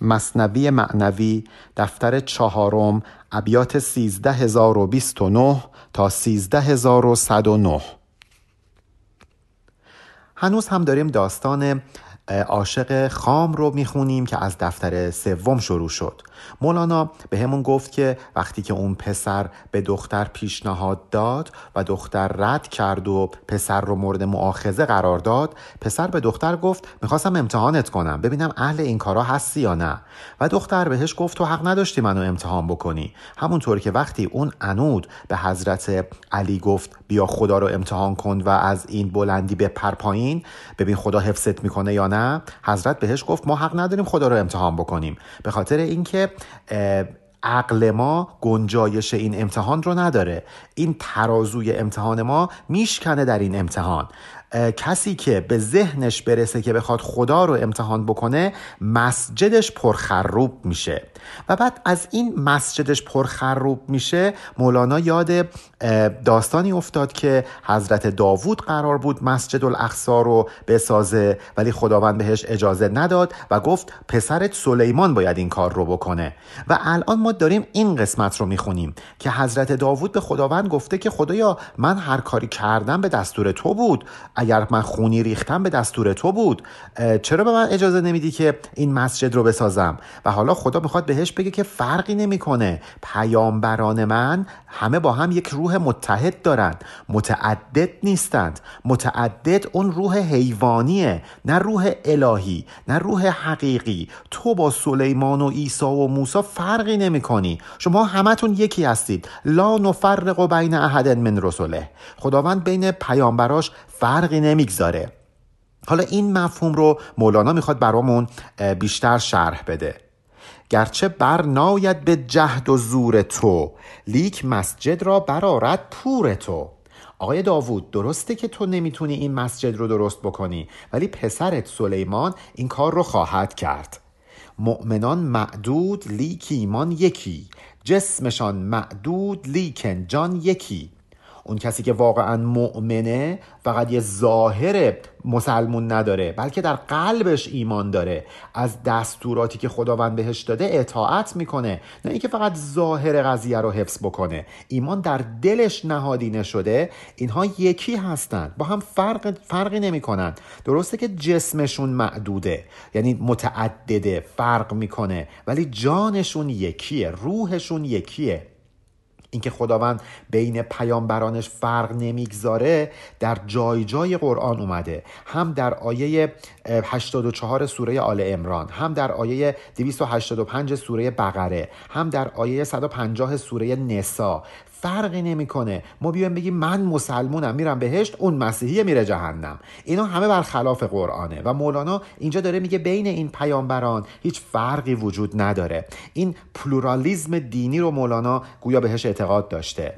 مصنوی معنوی دفتر چهارم ابیات 13029 تا 13109 هنوز هم داریم داستان عاشق خام رو می‌خونیم که از دفتر سوم شروع شد. مولانا به همون گفت که وقتی که اون پسر به دختر پیشنهاد داد و دختر رد کرد و پسر رو مورد معاخزه قرار داد پسر به دختر گفت می‌خواستم امتحانت کنم ببینم اهل این کارا هستی یا نه. و دختر بهش گفت تو حق نداشتی منو امتحان بکنی. همونطور که وقتی اون انود به حضرت علی گفت بیا خدا رو امتحان کن و از این بلندی به پر پایین ببین خدا حفظت می‌کنه یا نه. حضرت بهش گفت ما حق نداریم خدا رو امتحان بکنیم. به خاطر اینکه عقل ما گنجایش این امتحان رو نداره. این ترازوی امتحان ما میشکنه در این امتحان. کسی که به ذهنش برسه که بخواد خدا رو امتحان بکنه مسجدش پرخروب میشه. و بعد از این مسجدش پرخروب میشه مولانا یاد داستانی افتاد که حضرت داوود قرار بود مسجد الاقصا رو بسازه ولی خداوند بهش اجازه نداد و گفت پسرت سلیمان باید این کار رو بکنه. و الان ما داریم این قسمت رو می‌خونیم که حضرت داوود به خداوند گفته که خدایا من هر کاری کردم به دستور تو بود اگر من خونی ریختم به دستور تو بود. چرا به من اجازه نمیدی که این مسجد رو بسازم؟ و حالا خدا می‌خواد بهش بگه که فرقی نمی‌کنه. پیامبران من همه با هم یک روح متحد دارند متعدد نیستند. متعدد اون روح حیوانیه نه روح الهی نه روح حقیقی. تو با سلیمان و عیسی و موسی فرقی نمی‌کنی. شما همتون یکی هستید. لا نفرق بین احد من رسوله خداوند بین پیامبراش فرقی نمی‌گذاره. حالا این مفهوم رو مولانا می‌خواد برامون بیشتر شرح بده. گرچه بر ناید به جهد و زور تو لیک مسجد را برآرد پور تو. آقای داوود درسته که تو نمی‌تونی این مسجد رو درست بکنی ولی پسرت سلیمان این کار رو خواهد کرد. مؤمنان معدود لیک ایمان یکی جسمشان معدود لیکن جان یکی. اون کسی که واقعا مؤمنه فقط یه ظاهر مسلمون نداره بلکه در قلبش ایمان داره. از دستوراتی که خداوند بهش داده اطاعت می‌کنه. نه اینکه فقط ظاهر قضیه رو حفظ بکنه. ایمان در دلش نهادینه شده. اینها یکی هستند با هم فرق فرقی نمی‌کنن. درسته که جسمشون معدوده. یعنی متعدده فرق می‌کنه. ولی جانشون یکیه روحشون یکیه. اینکه خداوند بین پیامبرانش فرق نمی‌گذاره در جای جای قرآن اومده. هم در آیه 84 سوره آل امران هم در آیه 285 سوره بقره هم در آیه 150 سوره نسا. فرقی نمی‌کنه. ما بیایم بگیم من مسلمونم میرم بهشت اون مسیحی میره جهنم. اینا همه برخلاف قرآنه و مولانا اینجا داره میگه بین این پیامبران هیچ فرقی وجود نداره. این پلورالیزم دینی رو مولانا گویا بهش اعتقاد داشته.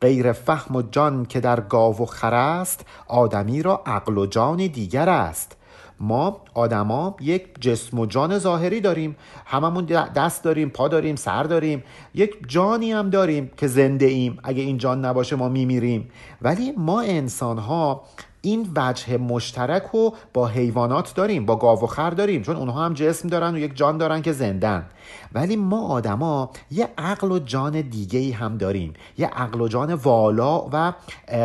غیر فهم و جان که در گاو و خر است آدمی را عقل و جان دیگر است. ما آدما یک جسم و جان ظاهری داریم. هممون دست داریم پا داریم سر داریم. یک جانی هم داریم که زنده ایم. اگه این جان نباشه ما میمیریم. ولی ما انسان ها این وجه مشترک رو با حیوانات داریم با گاو و خر داریم چون اونها هم جسم دارن و یک جان دارن که زندن. ولی ما آدما یه عقل و جان دیگه ای هم داریم. یه عقل و جان والا و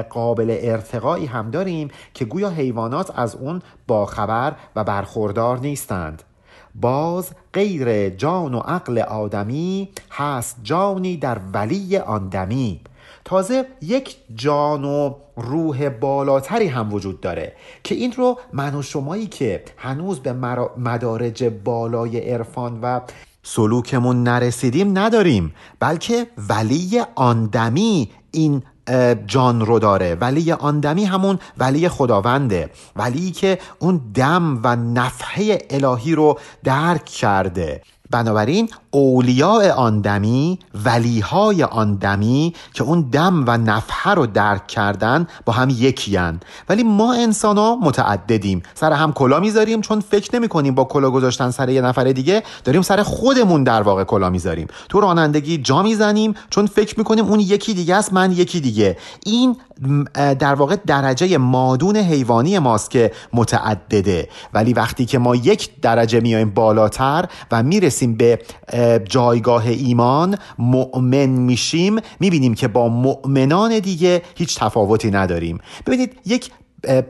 قابل ارتقایی هم داریم که گویا حیوانات از اون باخبر و برخوردار نیستند. باز غیر جان و عقل آدمی هست جانی در ولی آندمی تازه یک جان و روح بالاتری هم وجود داره که این رو من و شمایی که هنوز به مدارج بالای عرفان و سلوکمون نرسیدیم نداریم بلکه ولی آندمی این جان رو داره. ولی آندمی همون ولی خداونده. ولی که اون دم و نفحه الهی رو درک کرده. بنابراین اولیاء آن دمی ولیهای آن دمی که اون دم و نفحه رو درک کردن با هم یکی هن. ولی ما انسان ها متعددیم. سر هم کلا می‌ذاریم چون فکر نمی کنیم با کلا گذاشتن سر یه نفر دیگه داریم سر خودمون در واقع کلا می‌ذاریم. تو رانندگی جا می‌زنیم چون فکر می‌کنیم اون یکی دیگه است من یکی دیگه. این در واقع درجه مادون حیوانی ماست که متعدده. ولی وقتی که ما یک درجه میایم بالاتر و می‌رسیم به جایگاه ایمان مؤمن میشیم می‌بینیم که با مؤمنان دیگه هیچ تفاوتی نداریم. ببینید یک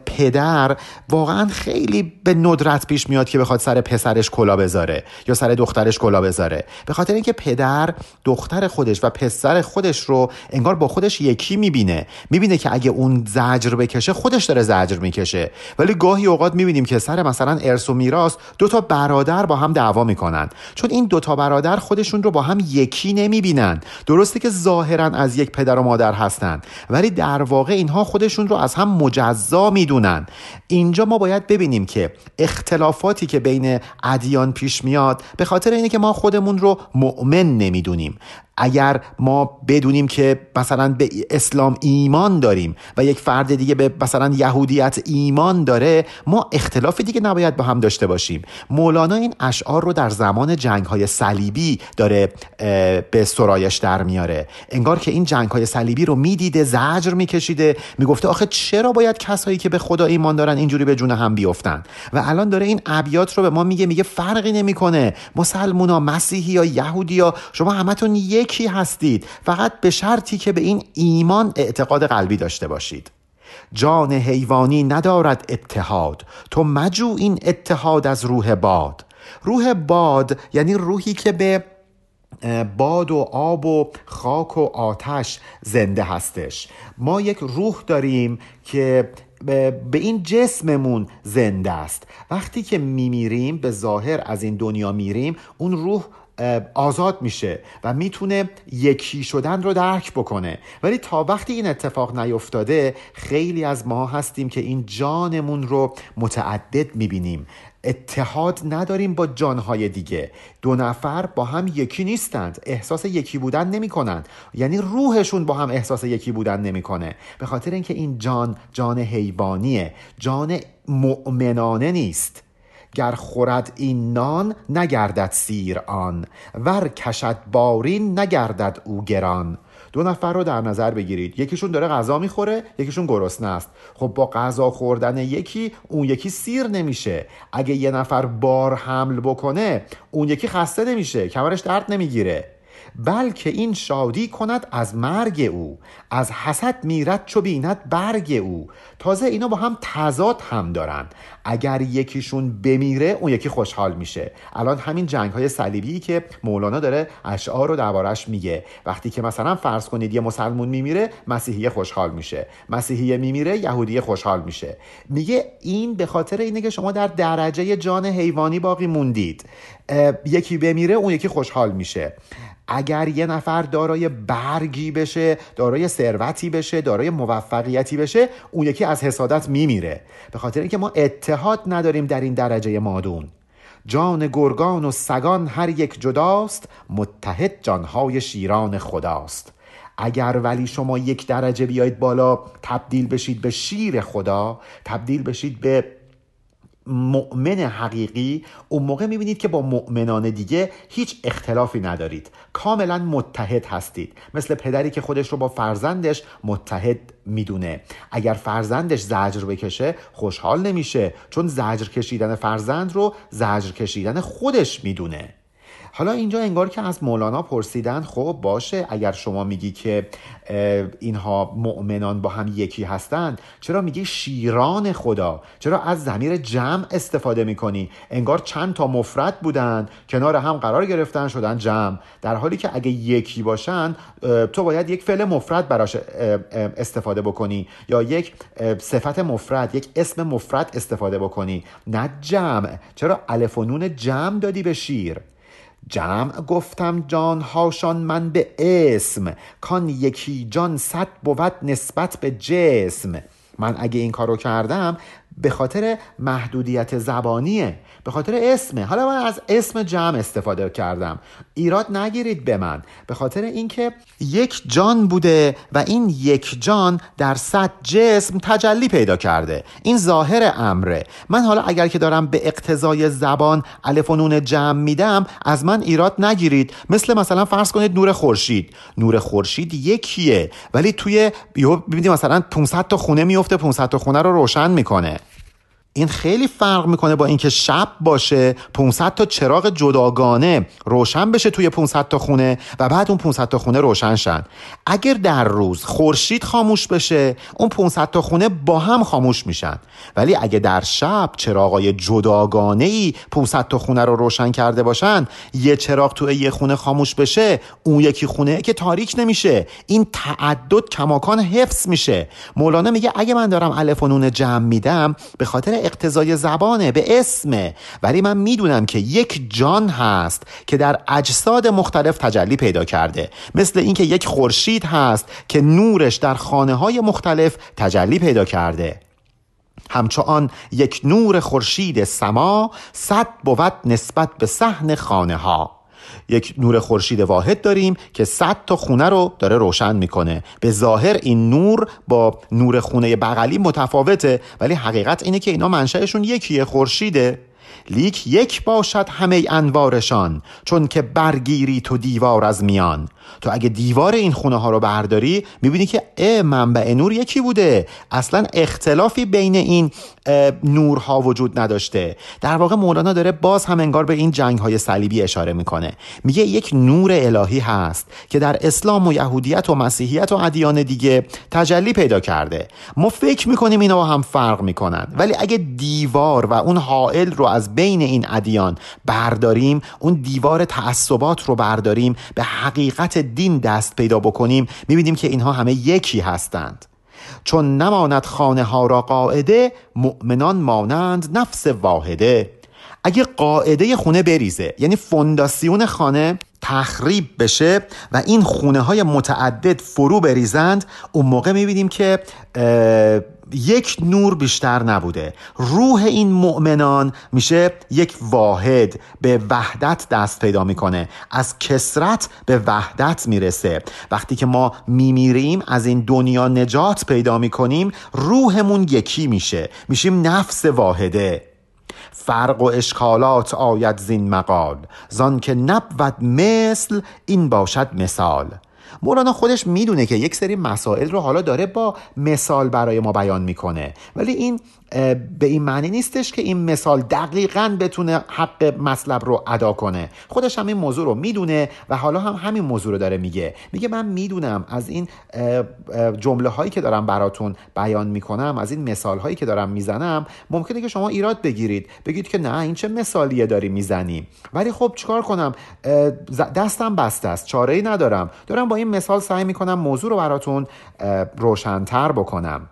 پدر واقعا خیلی به ندرت پیش میاد که بخواد سر پسرش کلا بذاره یا سر دخترش کلا بذاره. به خاطر اینکه پدر دختر خودش و پسر خودش رو انگار با خودش یکی می‌بینه. می‌بینه که اگه اون زجر بکشه خودش داره زجر می‌کشه. ولی گاهی اوقات می‌بینیم که سر مثلا ارث و میراث دو تا برادر با هم دعوا می‌کنن. چون این دو تا برادر خودشون رو با هم یکی نمی‌بینن. درسته که ظاهرا از یک پدر و مادر هستن. ولی در واقع اینها خودشون رو از هم مجزا می‌دونن. اینجا ما باید ببینیم که اختلافاتی که بین ادیان پیش میاد به خاطر اینه که ما خودمون رو مؤمن نمی‌دونیم. اگر ما بدونیم که مثلا به اسلام ایمان داریم و یک فرد دیگه به مثلا یهودیت ایمان داره ما اختلاف دیگه نباید با هم داشته باشیم. مولانا این اشعار رو در زمان جنگ های صلیبی داره به سرایش در میاره. انگار که این جنگ های صلیبی رو می‌دیده زجر میکشیده می‌گفته آخه چرا باید کسایی که به خدا ایمان دارن اینجوری به جون هم بیفتن؟ و الان داره این ابیات رو به ما میگه میگه فرقی نمی‌کنه. مسلمونا مسیحی یا یهودی یا شما همتون یکی هستید فقط به شرطی که به این ایمان اعتقاد قلبی داشته باشید. جان حیوانی ندارد اتحاد تو مجو این اتحاد از روح باد. روح باد یعنی روحی که به باد و آب و خاک و آتش زنده هستش. ما یک روح داریم که به این جسممون زنده است. وقتی که میمیریم به ظاهر از این دنیا میریم اون روح آزاد میشه و می‌تونه یکی شدن رو درک بکنه. ولی تا وقتی این اتفاق نیفتاده خیلی از ما هستیم که این جانمون رو متعدد می‌بینیم. اتحاد نداریم با جانهای دیگه. دو نفر با هم یکی نیستند. احساس یکی بودن نمی کنند یعنی روحشون با هم احساس یکی بودن نمی‌کنه. به خاطر اینکه این جان جان حیوانیه. جان مؤمنانه نیست. گر خورد این نان نگردد سیر آن. ور کشد بارین نگردد او گران. دو نفر رو در نظر بگیرید. یکیشون داره غذا می‌خوره یکیشون گرسنه است. خب با غذا خوردن یکی اون یکی سیر نمیشه. اگه یه نفر بار حمل بکنه اون یکی خسته نمیشه. کمرش درد نمی‌گیره. بلکه این شادی کند از مرگ او از حسد میرد چو بیند برگ او. تازه اینا با هم تضاد هم دارن. اگر یکیشون بمیره اون یکی خوشحال میشه. الان همین جنگ های صلیبی که مولانا داره اشعار رو دربارش میگه. وقتی که مثلا فرض کنید یه مسلمون میمیره مسیحی خوشحال میشه. مسیحی میمیره یهودی خوشحال میشه. میگه این به خاطر اینه که شما در درجه جان حیوانی باقی موندید. یکی بمیره اون یکی خوشحال میشه. اگر یه نفر دارای برگی بشه دارای ثروتی بشه دارای موفقیتی بشه اون یکی از حسادت میمیره. به خاطر اینکه ما اتحاد نداریم در این درجه مادون. جان گرگان و سگان هر یک جداست متحد جانهای شیران خداست. اگر ولی شما یک درجه بیایید بالا تبدیل بشید به شیر خدا تبدیل بشید به مؤمن حقیقی اون موقع می‌بینید که با مؤمنان دیگه هیچ اختلافی ندارید. کاملا متحد هستید. مثل پدری که خودش رو با فرزندش متحد می‌دونه. اگر فرزندش زجر بکشه خوشحال نمیشه. چون زجر کشیدن فرزند رو زجر کشیدن خودش می‌دونه. حالا اینجا انگار که از مولانا پرسیدن خب باشه اگر شما میگی که اینها مؤمنان با هم یکی هستند چرا میگی شیران خدا؟ چرا از زمیر جمع استفاده می‌کنی؟ انگار چند تا مفرد بودن کنار هم قرار گرفتن شدن جمع. در حالی که اگه یکی باشن تو باید یک فعل مفرد براش استفاده بکنی. یا یک صفت مفرد یک اسم مفرد استفاده بکنی. نه جمع. چرا الف و نون جمع دادی به شیر؟ جمع گفتم جان هاشان من به اسم کان یکی جان صد بود نسبت به جسم. من اگه این کارو کردم به خاطر محدودیت زبانیه به خاطر اسمه. حالا من از اسم جمع استفاده کردم. ایراد نگیرید به من. به خاطر اینکه یک جان بوده و این یک جان در صد جسم تجلی پیدا کرده. این ظاهر امره. من حالا اگر که دارم به اقتضای زبان الف و نون جمع میدم از من ایراد نگیرید. مثل مثلا فرض کنید نور خورشید. نور خورشید یکیه ولی توی ببینید مثلا 500 تا خونه میفته 500 تا خونه رو روشن می‌کنه. این خیلی فرق می‌کنه با اینکه شب باشه 500 تا چراغ جداگانه روشن بشه توی 500 تا خونه و بعد اون 500 تا خونه روشن شن. اگر در روز خورشید خاموش بشه اون 500 تا خونه با هم خاموش میشن. ولی اگه در شب چراغای جداگانه ای 500 تا خونه رو روشن کرده باشن یه چراغ توی یه خونه خاموش بشه اون یکی خونه که تاریک نمیشه. این تعدد کماکان حفظ میشه. مولانا میگه اگه من دارم الف و نون جمع میدم به خاطر اقتضای زبانه به اسمه. ولی من می‌دونم که یک جان هست که در اجساد مختلف تجلی پیدا کرده. مثل اینکه یک خورشید هست که نورش در خانه های مختلف تجلی پیدا کرده. همچون یک نور خورشید سما صد بود نسبت به صحن خانه ها یک نور خورشید واحد داریم که 100 تا خونه رو داره روشن می‌کنه. به ظاهر این نور با نور خونه بغلی متفاوته ولی حقیقت اینه که اینا منشأشون یکیه خورشیده. لیک یک باشد همه انوارشان چون که برگیری تو دیوار از میان. تو اگه دیوار این خونه ها رو برداری می‌بینی که اه منبع نور یکی بوده. اصلا اختلافی بین این نورها وجود نداشته. در واقع مولانا داره باز هم انگار به این جنگ های صلیبی اشاره می‌کنه. میگه یک نور الهی هست که در اسلام و یهودیت و مسیحیت و ادیان دیگه تجلی پیدا کرده. ما فکر می‌کنیم اینا با هم فرق می‌کنن. ولی اگه دیوار و اون حائل رو از بین این ادیان برداریم اون دیوار تعصبات رو برداریم به حقیقت دین دست پیدا بکنیم می‌بینیم که اینها همه یکی هستند. چون نماند خانه ها را قاعده مؤمنان مانند نفس واحده. اگه قاعده خونه بریزه یعنی فونداسیون خانه تخریب بشه و این خونه های متعدد فرو بریزند اون موقع می‌بینیم که یک نور بیشتر نبوده. روح این مؤمنان میشه یک واحد به وحدت دست پیدا می‌کنه. از کسرت به وحدت می‌رسه. وقتی که ما میمیریم از این دنیا نجات پیدا می‌کنیم روحمون یکی میشه. میشیم نفس واحده. فرق و اشکالات آید زین مقال زان که نبود مثل این باشد مثال. مولانا خودش می‌دونه که یک سری مسائل رو حالا داره با مثال برای ما بیان می‌کنه. ولی این به این معنی نیستش که این مثال دقیقا بتونه حق مطلب رو ادا کنه. خودش هم این موضوع رو می‌دونه و حالا هم همین موضوع رو داره میگه. میگه من می‌دونم از این جمله هایی که دارم براتون بیان می‌کنم از این مثال هایی که دارم می‌زنم ممکنه که شما ایراد بگیرید. بگید که نه این چه مثالیه داری می‌زنی؟ ولی خب چیکار کنم؟ دستم بسته است. چاره ای ندارم. دارم با مثال سعی می‌کنم موضوع رو براتون روشنتر بکنم.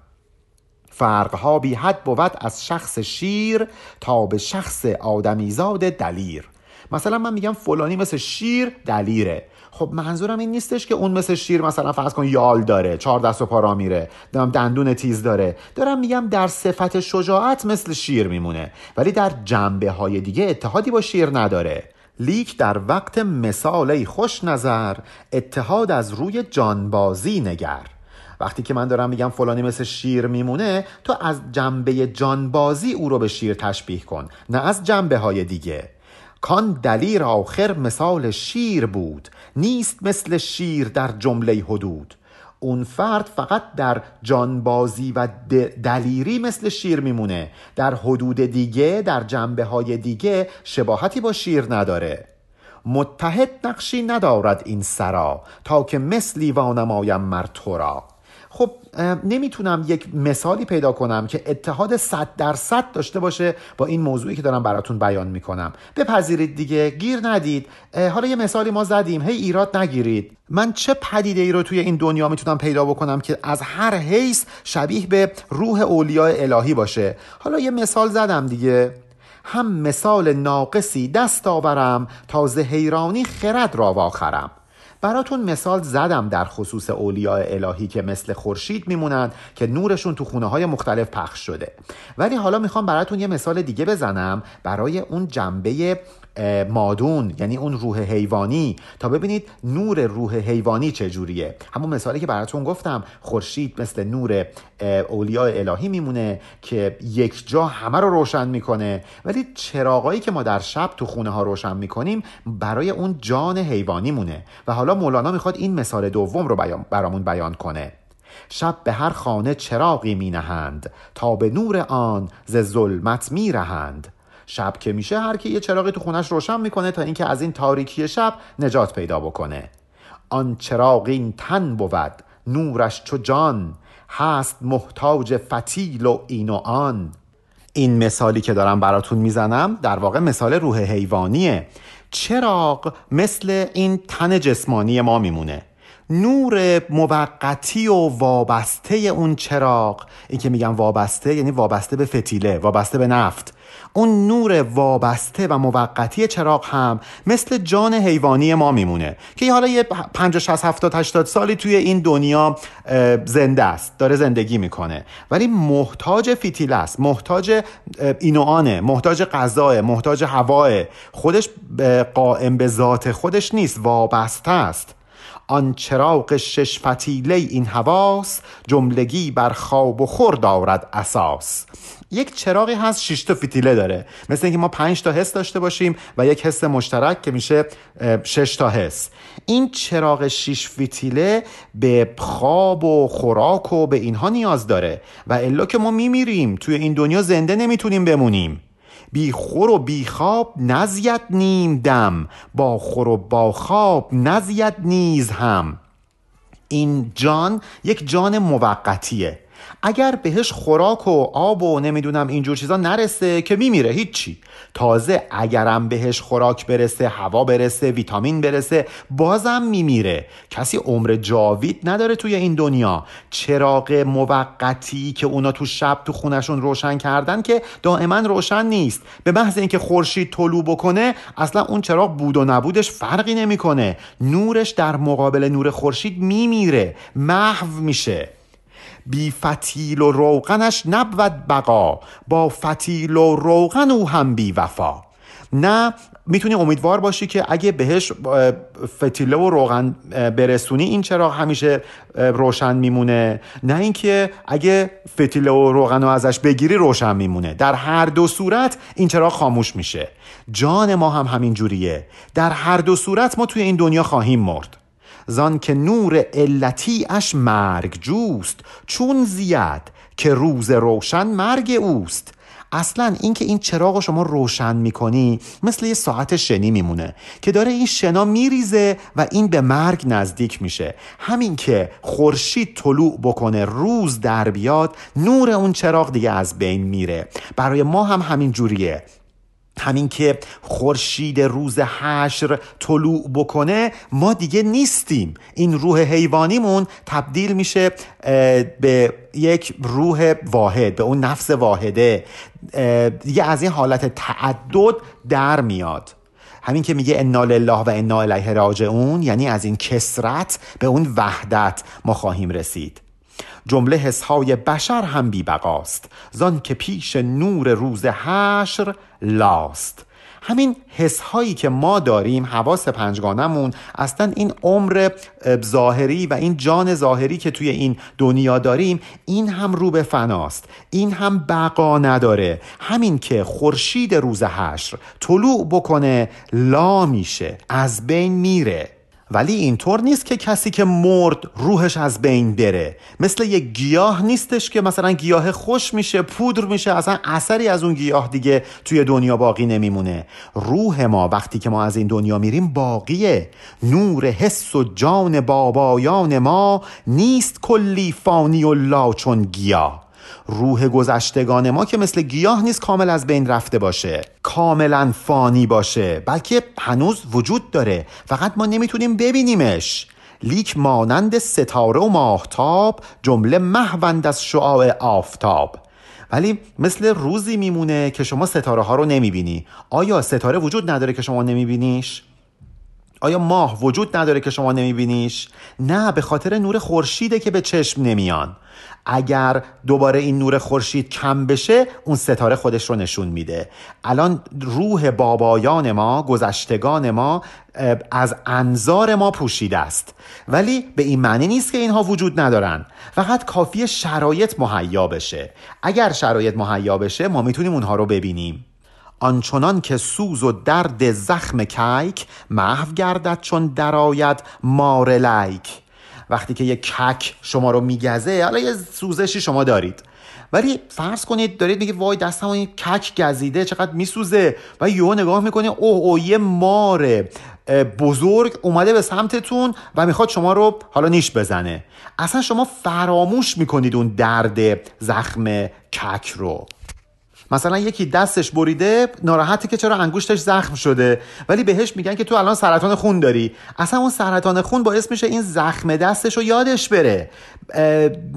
فرقها بی حد بود از شخص شیر تا به شخص آدمیزاد دلیر. مثلا من میگم فلانی مثل شیر دلیره. خب منظورم این نیستش که اون مثل شیر مثلا فرض کن یال داره چهار دست و پا میره دندون تیز داره. دارم میگم در صفت شجاعت مثل شیر میمونه. ولی در جنبه های دیگه اتحادی با شیر نداره. لیک در وقت مثالی خوش نظر اتحاد از روی جانبازی نگر. وقتی که من دارم میگم فلانی مثل شیر میمونه تو از جنبه جانبازی او رو به شیر تشبیه کن نه از جنبه های دیگه. کان دلیر آخر مثال شیر بود نیست مثل شیر در جمله حدود. اون فرد فقط در جانبازی و دلیری مثل شیر میمونه. در حدود دیگه در جنبه های دیگه شباهتی با شیر نداره. متحد نقشی ندارد این سرا تا که مثلی وانمایم مر را خب نمی‌تونم یک مثالی پیدا کنم که اتحاد صد درصد داشته باشه با این موضوعی که دارم براتون بیان می‌کنم. بپذیرید دیگه گیر ندید. حالا یه مثالی ما زدیم. هی ایراد نگیرید. من چه پدیده ای رو توی این دنیا می‌تونم پیدا بکنم که از هر حیث شبیه به روح اولیاء الهی باشه؟ حالا یه مثال زدم دیگه. هم مثال ناقصی دست آورم تا حیرانی خرد را واخرم. براتون مثال زدم در خصوص اولیاء الهی که مثل خورشید میمونن که نورشون تو خونه های مختلف پخش شده. ولی حالا می‌خوام براتون یه مثال دیگه بزنم برای اون جنبه مادون یعنی اون روح حیوانی. تا ببینید نور روح حیوانی چجوریه همون مثالی که براتون گفتم خورشید مثل نور اولیاء الهی میمونه که یک جا همه رو روشن می‌کنه. ولی چراغایی که ما در شب تو خونه ها روشن می‌کنیم برای اون جان حیوانی مونه. و حالا مولانا می‌خواد این مثال دوم رو برامون بیان کنه. شب به هر خانه چراغی می نهند تا به نور آن ز ظلمت می رهند. شب که میشه هر کی یه چراغی تو خونش روشن می‌کنه تا اینکه از این تاریکی شب نجات پیدا بکنه. آن چراغ این تن بود نورش چو جان هست محتاج فتیل و این و آن. این مثالی که دارم براتون می‌زنم در واقع مثال روح حیوانیه. چراغ مثل این تن جسمانی ما میمونه. نور موقتی و وابسته اون چراغ این که میگم وابسته یعنی وابسته به فتیله وابسته به نفت. اون نور وابسته و موقتی چراغ هم مثل جان حیوانی ما میمونه که حالا یه 50 60 70 80 سالی توی این دنیا زنده است داره زندگی می‌کنه. ولی محتاج فیتیل است محتاج اینوانه محتاج غذا محتاج هواه. خودش قائم به ذات خودش نیست وابسته است. آن چراغ شش فتیله این حواس جملگی بر خواب و خور دارد اساس. یک چراغی هست 6 تا فتیله داره. مثل اینکه ما 5 تا حس داشته باشیم و یک حس مشترک که میشه 6 تا حس. این چراغ 6 فتیله به خواب و خوراک و به اینها نیاز داره. و الا که ما میمیریم توی این دنیا زنده نمی‌تونیم بمونیم. بی خور و بی خواب نزید نیم دم با خور و با خواب نزید نیز هم. این جان یک جان موقتیه. اگر بهش خوراک و آب و نمی‌دونم اینجور چیزا نرسه که میمیره هیچی. تازه اگرم بهش خوراک برسه هوا برسه ویتامین برسه بازم میمیره. کسی عمر جاوید نداره توی این دنیا. چراغ موقتی که اونا تو شب تو خونشون روشن کردن که دائما روشن نیست. به محض اینکه خورشید طلوع بکنه اصلا اون چراغ بود و نبودش فرقی نمی‌کنه. نورش در مقابل نور خورشید میمیره. محو میشه. بی فتیل و روغنش نبود بقا با فتیل و روغن او هم بی وفا. نه می‌تونی امیدوار باشی که اگه بهش فتیله و روغن برسونی این چراغ همیشه روشن میمونه؟ نه اینکه اگه فتیله و روغن رو ازش بگیری روشن میمونه. در هر دو صورت این چراغ خاموش میشه. جان ما هم همین جوریه در هر دو صورت ما توی این دنیا خواهیم مرد. زان که نور علتی اش مرگ جوست چون زیاد که روز روشن مرگ اوست. اصلا اینکه این چراغ شما روشن می‌کنی مثل یه ساعت شنی میمونه که داره این شنا میریزه و این به مرگ نزدیک میشه. همین که خورشید طلوع بکنه روز در بیاد نور اون چراغ دیگه از بین میره. برای ما هم همین جوریه. همین که خورشید روز حشر طلوع بکنه ما دیگه نیستیم. این روح حیوانیمون تبدیل میشه به یک روح واحد به اون نفس واحده. دیگه از این حالت تعدد در میاد. همین که میگه انا لله و انا الیه راجعون یعنی از این کسرت به اون وحدت ما خواهیم رسید. جمله حسهای بشر هم بی بقاست زان که پیش نور روز حشر لاست. همین حس هایی که ما داریم حواس پنجگانمون اصلا این عمر ظاهری و این جان ظاهری که توی این دنیا داریم این هم رو به فناست این هم بقا نداره. همین که خورشید روز حشر طلوع بکنه لا میشه از بین میره. ولی اینطور نیست که کسی که مرد روحش از بین بره. مثل یک گیاه نیستش که مثلا گیاه خوش میشه پودر میشه اصلا اثری از اون گیاه دیگه توی دنیا باقی نمیمونه. روح ما وقتی که ما از این دنیا میریم باقیه. نور حس و جان بابایان ما نیست کلی فانی و لا چون گیاه. روح گذشتگان ما که مثل گیاه نیست کامل از بین رفته باشه. کاملا فانی باشه. بلکه هنوز وجود داره. فقط ما نمی‌تونیم ببینیمش. لیک مانند ستاره و ماهتاب جمله محوند از شعاع آفتاب. ولی مثل روزی میمونه که شما ستاره ها رو نمی‌بینی. آیا ستاره وجود نداره که شما نمیبینیش؟ آیا ماه وجود نداره که شما نمیبینیش؟ نه به خاطر نور خورشیده که به چشم نمیان. اگر دوباره این نور خورشید کم بشه اون ستاره خودش رو نشون میده. الان روح بابایان ما گذشتگان ما از انظار ما پوشیده است. ولی به این معنی نیست که اینها وجود ندارن. فقط کافی شرایط مهیا بشه. اگر شرایط مهیا بشه ما می‌تونیم اونها رو ببینیم. آنچنان که سوز و درد زخم کیک محو گردد چون درآید مار لیک وقتی که یه کک شما رو میگزه حالا یه سوزشی شما دارید. ولی فرض کنید دارید میگه وای دستم این کک گزیده چقدر میسوزه. و یهو نگاه می‌کنه اوه او یه مار بزرگ اومده به سمتتون و می‌خواد شما رو حالا نیش بزنه. اصلا شما فراموش می‌کنید اون درد زخم کک رو. مثلا یکی دستش بریده ناراحته که چرا انگشتش زخم شده. ولی بهش میگن که تو الان سرطان خون داری. اصلا اون سرطان خون باعث میشه این زخم دستش رو یادش بره.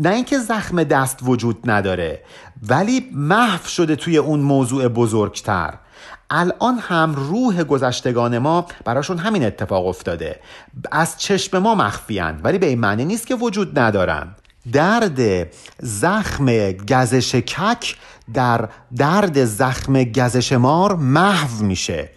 نه اینکه زخم دست وجود نداره ولی محو شده توی اون موضوع بزرگتر. الان هم روح گذشتگان ما براشون همین اتفاق افتاده. از چشم ما مخفیان ولی به این معنی نیست که وجود ندارن. درد زخم گزش کک در درد زخم گزش مار محو میشه.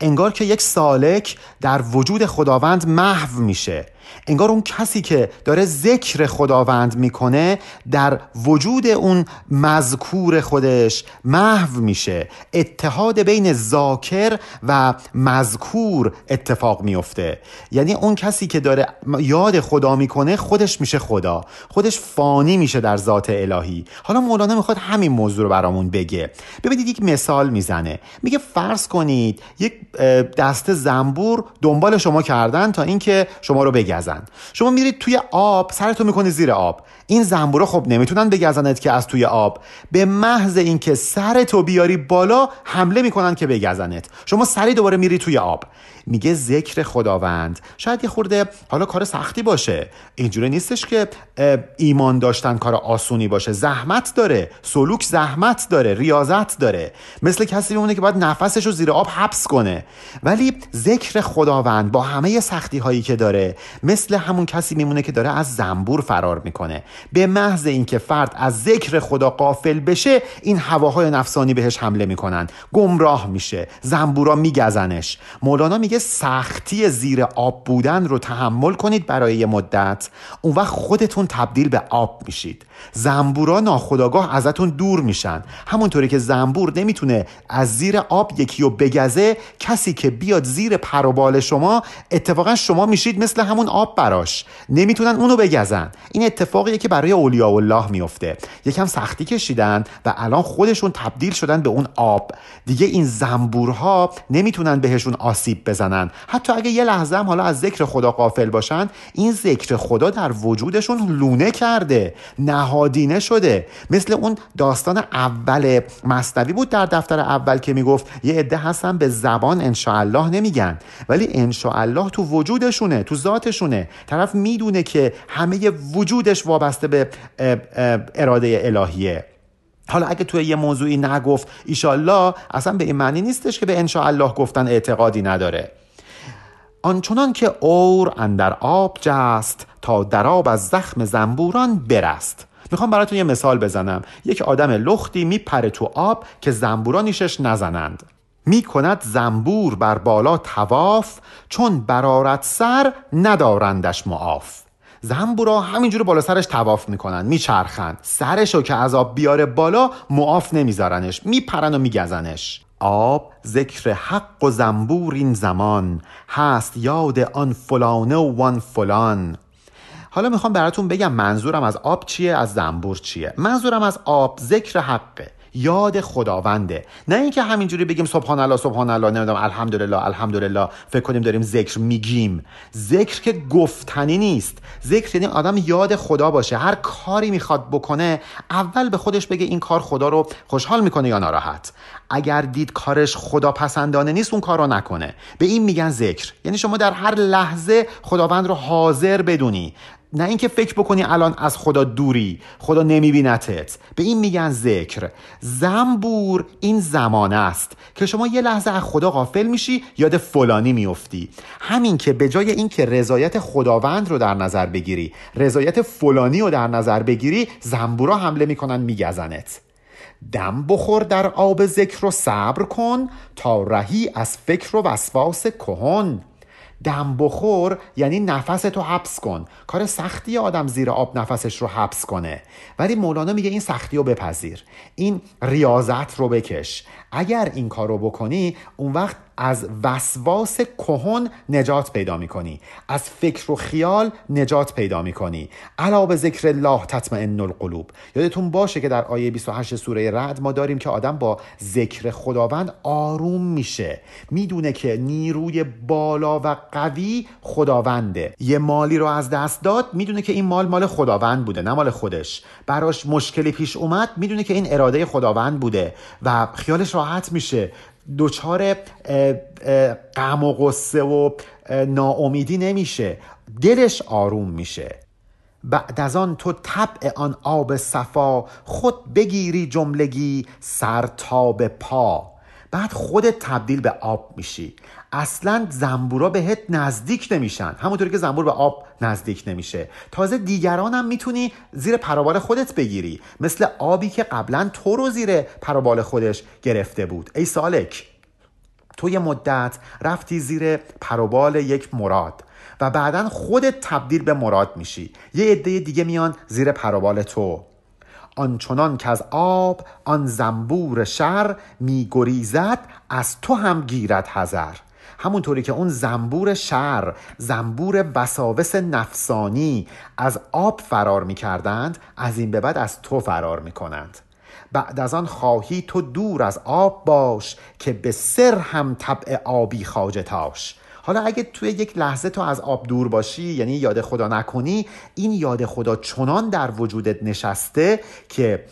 انگار که یک سالک در وجود خداوند محو میشه. انگار اون کسی که داره ذکر خداوند می‌کنه در وجود اون مذکور خودش محو میشه. اتحاد بین ذاکر و مذکور اتفاق میفته یعنی اون کسی که داره یاد خدا می‌کنه خودش میشه خدا. خودش فانی میشه در ذات الهی. حالا مولانا می‌خواد همین موضوع رو برامون بگه. ببینید یک مثال می‌زنه. میگه فرض کنید یک دسته زنبور دنبال شما کردن تا اینکه شما رو بگزن. شما میرید توی آب سرتو می‌کنی زیر آب. این زنبورا خب نمی‌تونن بگزنت که از توی آب. به محض اینکه سرتو بیاری بالا حمله می‌کنن که بگزنت. شما سری دوباره میری توی آب. میگه ذکر خداوند. شاید یه خورده حالا کار سختی باشه. اینجوری نیستش که ایمان داشتن کار آسونی باشه. زحمت داره. سلوک زحمت داره. ریاضت داره. مثل کسی میمونه که باید نفسش رو زیر آب حبس کنه. ولی ذکر خداوند با همه سختی هایی که داره مثل همون کسی میمونه که داره از زنبور فرار می‌کنه. به محض اینکه فرد از ذکر خدا قافل بشه این هواهای نفسانی بهش حمله می‌کنن. گمراه میشه. زنبورا میگزنش. مولانا میگه سختی زیر آب بودن رو تحمل کنید برای یه مدت. اون وقت خودتون تبدیل به آب میشید. زنبورا ناخداگاه ازتون دور میشن. همونطوری که زنبور نمی‌تونه از زیر آب یکی رو بگزه کسی که بیاد زیر پروبال شما اتفاقا شما میشید مثل همون آب براش. نمی‌تونن اونو بگزن. این اتفاقیه که برای اولیاء الله میفته. یکم سختی کشیدن و الان خودشون تبدیل شدن به اون آب. دیگه این زنبورها نمی‌تونن بهشون آسیب بزنن. حتی اگه یه لحظه هم حالا از ذکر خدا قافل باشن این ذکر خدا در وجودشون لونه کرده نهادینه شده. مثل اون داستان اول مصنوی بود در دفتر اول که می‌گفت یه عده هستن به زبان انشاءالله نمیگن. ولی انشاءالله تو وجودشونه تو ذاتشونه. طرف می‌دونه که همه وجودش وابسته به اراده الهیه. حالا اگه توی یه موضوعی نگفت ایشالله اصلا به این معنی نیستش که به انشاءالله گفتن اعتقادی نداره. آنچنان که اور اندر آب جست تا دراب از زخم زنبوران برست. می‌خوام براتون یه مثال بزنم. یک آدم لختی میپره تو آب که زنبورا نیشش نزنند. می‌کند زنبور بر بالا تواف چون برارت سر ندارندش معاف زنبورا همینجور بالا سرش تواف می‌کنن میچرخن. سرشو که از آب بیاره بالا معاف نمیذارنش میپرن و میگزنش. آب ذکر حق و زنبور این زمان. هست یاد آن فلانه و وان فلان. حالا می‌خوام براتون بگم منظورم از آب چیه از زنبور چیه. منظورم از آب ذکر حقه. یاد خداونده. نه اینکه همینجوری بگیم سبحان الله سبحان الله نمی‌دونم الحمدلله الحمدلله. فکر کنیم داریم ذکر میگیم. ذکر که گفتنی نیست. ذکر یعنی آدم یاد خدا باشه. هر کاری می‌خواد بکنه اول به خودش بگه این کار خدا رو خوشحال می‌کنه یا ناراحت. اگر دید کارش خدا پسندانه نیست اون کار رو نکنه. به این میگن ذکر. یعنی شما در هر لحظه خداوند رو حاضر بدونی. نه اینکه فکر بکنی الان از خدا دوری خدا نمیبینتت. به این میگن ذکر. زنبور این زمانه است که شما یه لحظه از خدا غافل میشی یاد فلانی میفتی همین که به جای اینکه رضایت خداوند رو در نظر بگیری رضایت فلانی رو در نظر بگیری زنبورا حمله می‌کنن میگزنت. دم بخور در آب ذکر و صبر کن تا رهی از فکر و وسواس کهن. دم بخور یعنی نفس تو حبس کن. کار سختی آدم زیر آب نفسش رو حبس کنه. ولی مولانا میگه این سختی رو بپذیر. این ریاضت رو بکش. اگر این کار رو بکنی اون وقت از وسواس کهن نجات پیدا می‌کنی. از فکر و خیال نجات پیدا می‌کنی. علا به ذکر الله تطمئن القلوب. یادتون باشه که در آیه 28 سوره رعد ما داریم که آدم با ذکر خداوند آروم میشه. می‌دونه که نیروی بالا و قوی خداونده. یه مالی رو از دست داد می‌دونه که این مال مال خداوند بوده نه مال خودش. براش مشکلی پیش اومد می‌دونه که این اراده خداوند بوده و خیالش راحت میشه. دچار غم و غصه و ناامیدی نمیشه. دلش آروم میشه. بعد از آن تو طبع آن آب صفا خود بگیری جملگی سر تا به پا. بعد خودت تبدیل به آب میشی. اصلا زنبورا بهت نزدیک نمیشن. همونطوری که زنبور به آب نزدیک نمیشه. تازه دیگران هم می‌تونی زیر پروبال خودت بگیری. مثل آبی که قبلا تو رو زیر پروبال خودش گرفته بود. ای سالک تو یه مدت رفتی زیر پروبال یک مراد و بعدا خودت تبدیل به مراد میشی. یه عده دیگه میان زیر پروبال تو. آنچنان که از آب آن زنبور شر میگریزد از تو هم گیرد حذر. همونطوری که اون زنبور شر زنبور وساوس نفسانی از آب فرار می‌کردند از این به بعد از تو فرار می‌کنند. بعد از آن خواهی تو دور از آب باش که به سر هم طبع آبی خاجتاش حالا اگه توی یک لحظه تو از آب دور باشی یعنی یاد خدا نکنی این یاد خدا چنان در وجودت نشسته که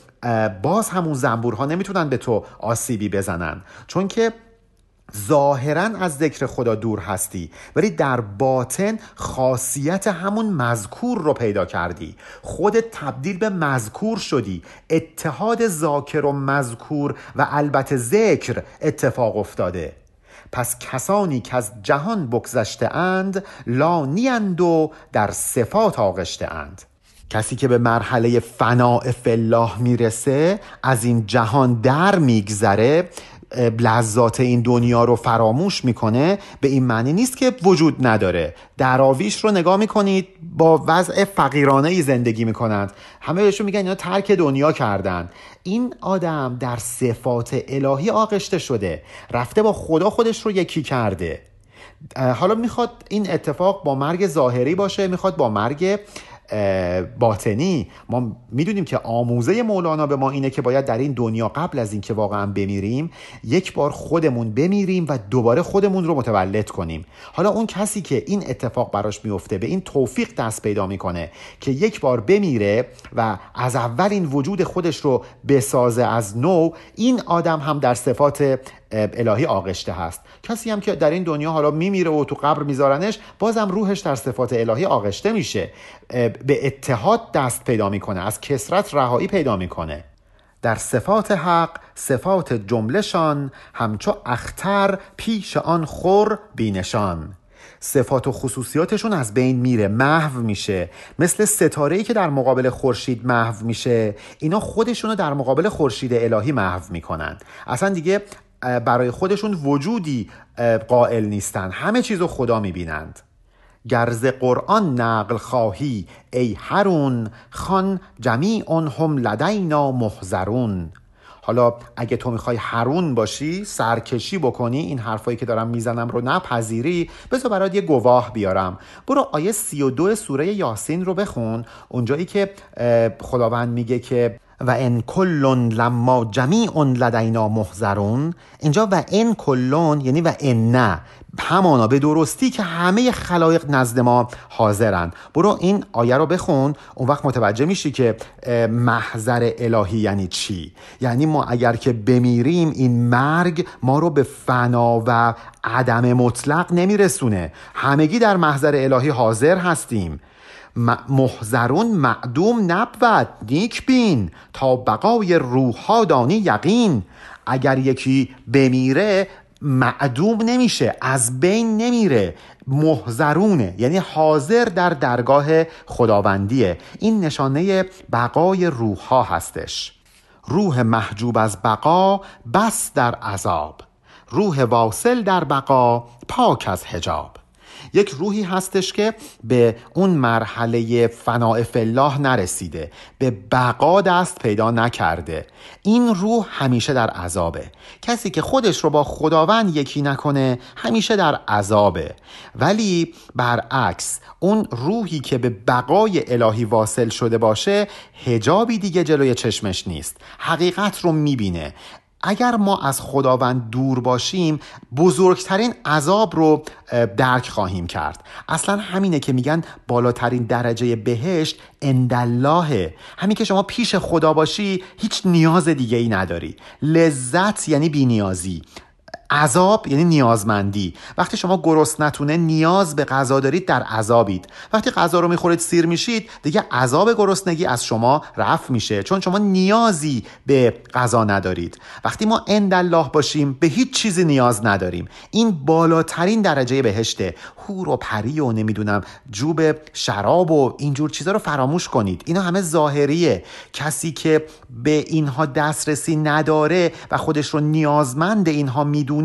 باز همون زنبورها نمی‌تونن به تو آسیبی بزنن. چون که ظاهرا از ذکر خدا دور هستی ولی در باطن خاصیت همون مذکور رو پیدا کردی. خودت تبدیل به مذکور شدی. اتحاد ذاکر و مذکور و البته ذکر اتفاق افتاده. پس کسانی که از جهان بگذشته اند لانیند و در صفات آغشته اند. کسی که به مرحله فناع فلاح می‌رسه از این جهان در میگذره. لذات این دنیا رو فراموش می‌کنه به این معنی نیست که وجود نداره. دراویش رو نگاه می‌کنید با وضع فقیرانه ای زندگی می‌کنند. همه بهشون میگن اینا ترک دنیا کردن. این آدم در صفات الهی آغشته شده. رفته با خدا خودش رو یکی کرده. حالا می‌خواد این اتفاق با مرگ ظاهری باشه می‌خواد با مرگ باطنی ما می‌دونیم که آموزه مولانا به ما اینه که باید در این دنیا قبل از اینکه واقعا بمیریم یک بار خودمون بمیریم و دوباره خودمون رو متولد کنیم. حالا اون کسی که این اتفاق براش میفته به این توفیق دست پیدا می‌کنه که یک بار بمیره و از اول این وجود خودش رو بسازه از نو این آدم هم در صفات الهی آغشته هست. کسی هم که در این دنیا حالا میمیره و تو قبر میذارنش بازم روحش در صفات الهی آغشته میشه. به اتحاد دست پیدا می‌کنه از کسرت رهایی پیدا می‌کنه. در صفات حق صفات جملهشان همچو اختر پیش آن خور بینشان. صفات و خصوصیاتشون از بین میره محو میشه. مثل ستاره ای که در مقابل خورشید محو میشه اینا خودشونو در مقابل خورشید الهی محو می‌کنن. اصلا دیگه برای خودشون وجودی قائل نیستن. همه چیز رو خدا می‌بینند. گرز قرآن نقل خواهی ای هرون خان جمیع هم لدینا محذرون حالا اگه تو می‌خوای هرون باشی سرکشی بکنی این حرفایی که دارم می‌زنم رو نپذیری. بذار برات یه گواه بیارم. برو آیه 32 سوره یاسین رو بخون. اونجایی که خداوند میگه که و ان کلون لما جمیع لدینا محذرون اینجا و ان کلون یعنی و ان نه. همانا به درستی که همه خلایق نزد ما حاضرند برو این آیه رو بخون. اون وقت متوجه میشی که محضر الهی یعنی چی؟ یعنی ما اگر که بمیریم این مرگ ما رو به فنا و عدم مطلق نمیرسونه. همگی در محضر الهی حاضر هستیم. محذرون معدوم نبود. نیک بین تا بقای روح دانی یقین. اگر یکی بمیره معدوم نمیشه از بین نمیره. محذرونه یعنی حاضر در درگاه خداوندیه. این نشانه بقای روح ها هستش. روح محجوب از بقا بس در عذاب. روح واصل در بقا پاک از حجاب. یک روحی هستش که به اون مرحله فناع الله نرسیده به بقا دست پیدا نکرده. این روح همیشه در عذابه. کسی که خودش رو با خداوند یکی نکنه همیشه در عذابه. ولی برعکس اون روحی که به بقای الهی واصل شده باشه هجابی دیگه جلوی چشمش نیست. حقیقت رو می‌بینه. اگر ما از خداوند دور باشیم بزرگترین عذاب رو درک خواهیم کرد. اصلا همینه که میگن بالاترین درجه بهشت اندالله همین که شما پیش خدا باشی هیچ نیاز دیگه ای نداری. لذت یعنی بینیازی. عذاب یعنی نیازمندی. وقتی شما گرست نتونه نیاز به غذا دارید در عذابید. وقتی غذا رو می‌خورید سیر میشید دیگه عذاب گرسنگی از شما رفت میشه. چون شما نیازی به غذا ندارید. وقتی ما اند الله باشیم به هیچ چیزی نیاز نداریم. این بالاترین درجه بهشته. هور و پری و نمی‌دونم جوب شراب و اینجور چیزا رو فراموش کنید. اینا همه ظاهریه. کسی که به اینها دسترسی نداره و خودش رو نیازمند اینها می‌دونه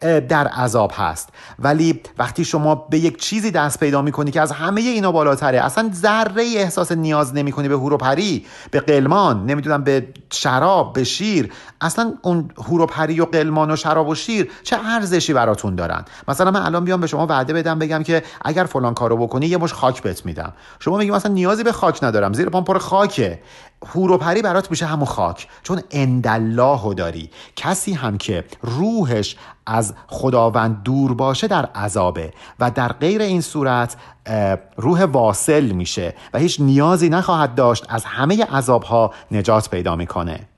در عذاب هست. ولی وقتی شما به یک چیزی دست پیدا می‌کنی که از همه اینا بالاتره اصلا ذره احساس نیاز نمی‌کنی به هورو پری به قلمان نمی‌دونم به شراب به شیر اصلا اون هورو پری و قلمان و شراب و شیر چه ارزشی براتون دارن؟ مثلا من الان بیام به شما وعده بدم بگم که اگر فلان کارو بکنی یه مش خاک بهت میدم. شما میگی مثلا نیازی به خاک ندارم زیر پام پر خاکه. هورو پری برات میشه همون خاک. چون اندالله داری. کسی هم که روحش از خداوند دور باشه در عذابه. و در غیر این صورت روح واصل میشه و هیچ نیازی نخواهد داشت از همه عذابها نجات پیدا می‌کنه.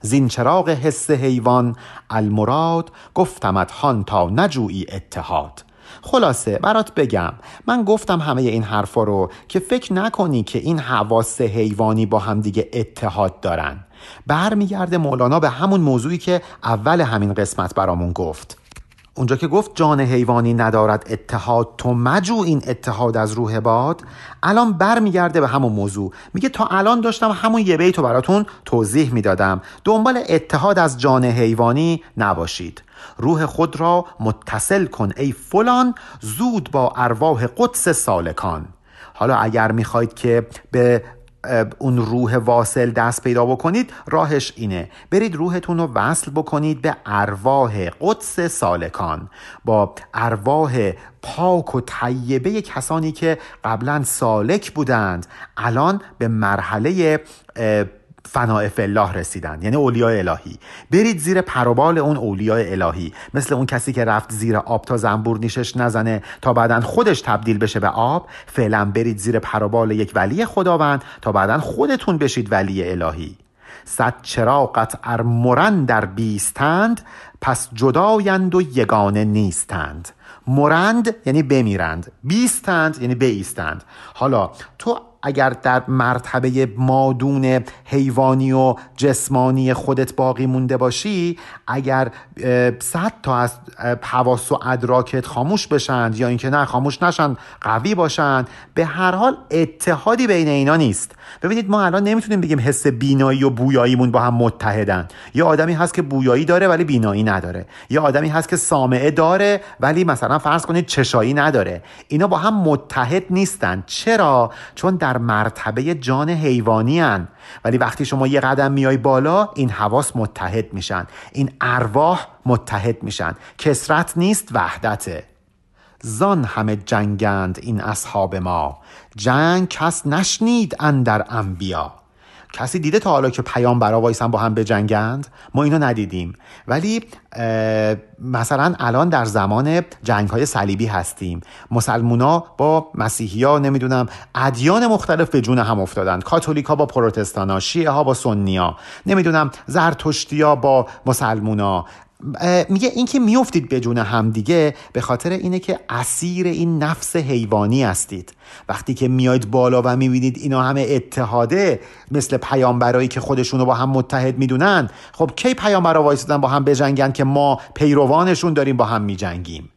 زین چراغ حس حیوان المراد گفتمت هان تا نجویی اتحاد. خلاصه برات بگم. من گفتم همه این حرفا رو که فکر نکنی که این حواس حیوانی با هم دیگه اتحاد دارن. برمیگرده مولانا به همون موضوعی که اول همین قسمت برامون گفت. اونجا که گفت جان حیوانی ندارد اتحاد تو مجو این اتحاد از روح باد. الان برمیگرده به همون موضوع. میگه تا الان داشتم همون یه بیت رو براتون توضیح می‌دادم. دنبال اتحاد از جان حیوانی نباشید. روح خود را متصل کن ای فلان زود با ارواح قدس سالکان. حالا اگر می‌خواید که به اون روح واصل دست پیدا بکنید راهش اینه. برید روحتون رو وصل بکنید به ارواح قدس سالکان. با ارواح پاک و طیبه کسانی که قبلا سالک بودند الان به مرحله فناع الله رسیدن یعنی اولیاء الهی. برید زیر پروبال اون اولیاء الهی. مثل اون کسی که رفت زیر آب تا زنبور نیشش نزنه تا بعدا خودش تبدیل بشه به آب. فعلا برید زیر پروبال یک ولی خداوند تا بعدا خودتون بشید ولی الهی. صد چراغت ارمرن در بیستند پس جدایند و یگانه نیستند. مرند یعنی بمیرند. بیستند یعنی بیستند. حالا تو اگر در مرتبه مادون حیوانی و جسمانی خودت باقی مونده باشی اگر صد تا از حواس و ادراکت خاموش بشند یا اینکه نه خاموش نشن قوی باشند به هر حال اتحادی بین اینا نیست. ببینید ما الان نمی‌تونیم بگیم حس بینایی و بویاییمون با هم متحدن. یه آدمی هست که بویایی داره ولی بینایی نداره. یه آدمی هست که سامعه داره ولی مثلا فرض کنید چشایی نداره. اینا با هم متحد نیستن. چرا؟ چون در مرتبه جان حیوانی هن. ولی وقتی شما یه قدم میای بالا این حواس متحد میشن. این ارواح متحد میشن. کسرت نیست وحدته. زان همه جنگند این اصحاب ما. جنگ کس نشنید اندر انبیا. کسی دیده تا حالا که پیام برا وایسن با هم بجنگند؟ ما اینو ندیدیم. ولی مثلا الان در زمان جنگ های صلیبی هستیم. مسلمونا با مسیحی ها نمی‌دونم ادیان مختلف به جون هم افتادن کاتولیکا با پروتستانا شیعه ها با سنیا نمی‌دونم زرتشتی ها با مسلمونا. میگه اینکه میفتید به همدیگه به خاطر اینه که اسیر این نفس حیوانی هستید. وقتی که میاید بالا و می‌بینید اینا همه اتحاده مثل پیامبرایی که خودشونو با هم متحد می‌دونن خب کی پیامبرا وایسادن با هم بجنگن که ما پیروانشون داریم با هم میجنگیم؟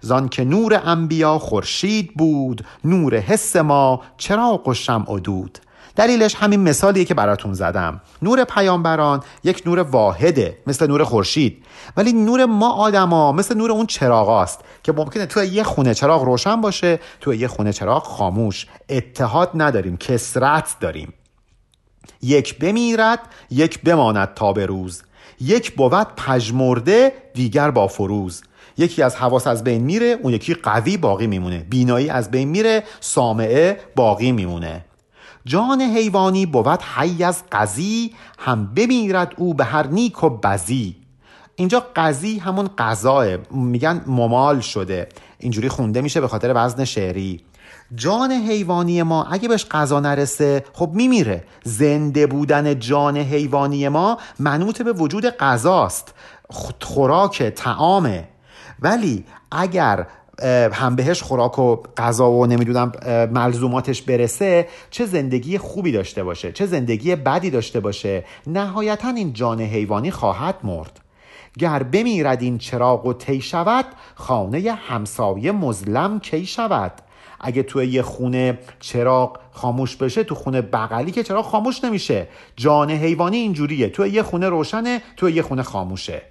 زان که نور انبیا خورشید بود نور حس ما چراغ و شمع و دود. دلیلش همین مثالیه که براتون زدم. نور پیامبران یک نور واحده مثل نور خورشید. ولی نور ما آدما مثل نور اون چراغاست که ممکنه تو یه خونه چراغ روشن باشه تو یه خونه چراغ خاموش. اتحاد نداریم کسرت داریم. یک بمیرد یک بماند تا به روز. یک بود پژمرده دیگر با فروز. یکی از حواس از بین میره اون یکی قوی باقی میمونه. بینایی از بین میره سامعه باقی میمونه. جان حیوانی بود حی از قضی هم بمیرد او به هر نیک و بزی. اینجا قضی همون قضاه میگن ممال شده. اینجوری خونده میشه به خاطر وزن شعری. جان حیوانی ما اگه بهش غذا نرسه خب میمیره. زنده بودن جان حیوانی ما منوط به وجود غذاست خوراک تعامه ولی اگر هم بهش خوراک و غذا و نمی‌دونم ملزوماتش برسه چه زندگی خوبی داشته باشه چه زندگی بدی داشته باشه نهایتا این جان حیوانی خواهد مرد. گر بمیرد این چراغ و تی شود خانه همسایه مظلم کی شود؟ اگه توی یه خونه چراغ خاموش بشه تو خونه بغلی که چراغ خاموش نمیشه. جان حیوانی اینجوریه. توی یه خونه روشنه توی یه خونه خاموشه.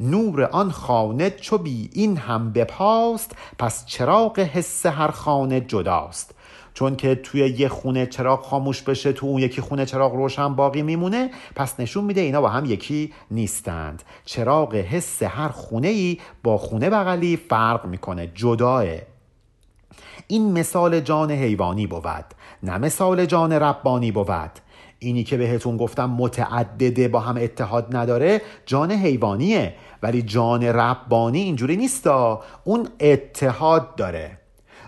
نور آن خانه چو بی این هم بپاست پس چراغ حس هر خانه جداست. چون که توی یه خونه چراغ خاموش بشه تو اون یکی خونه چراغ روشن باقی میمونه پس نشون میده اینا با هم یکی نیستند. چراغ حس هر خونه ای با خونه بغلی فرق می‌کنه جداه. این مثال جان حیوانی بود نه مثال جان ربانی بود. اینی که بهتون گفتم متعدده با هم اتحاد نداره جان حیوانیه. ولی جان ربانی اینجوری نیستا. اون اتحاد داره.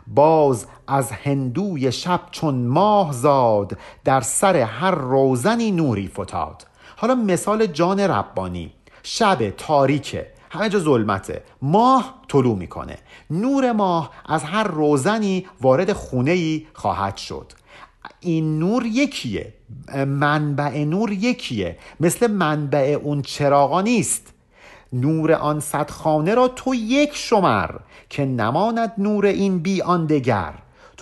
باز از هندوی شب چون ماه زاد در سر هر روزنی نوری فتاد. حالا مثال جان ربانی. شب تاریکه. همه جا ظلمته. ماه طلوع می‌کنه. نور ماه از هر روزنی وارد خونه ای خواهد شد. این نور یکیه. منبع نور یکیه. مثل منبع اون چراغا نیست. نور آن صد خانه را تو یک شمر که نماند نور این بی آن دگر.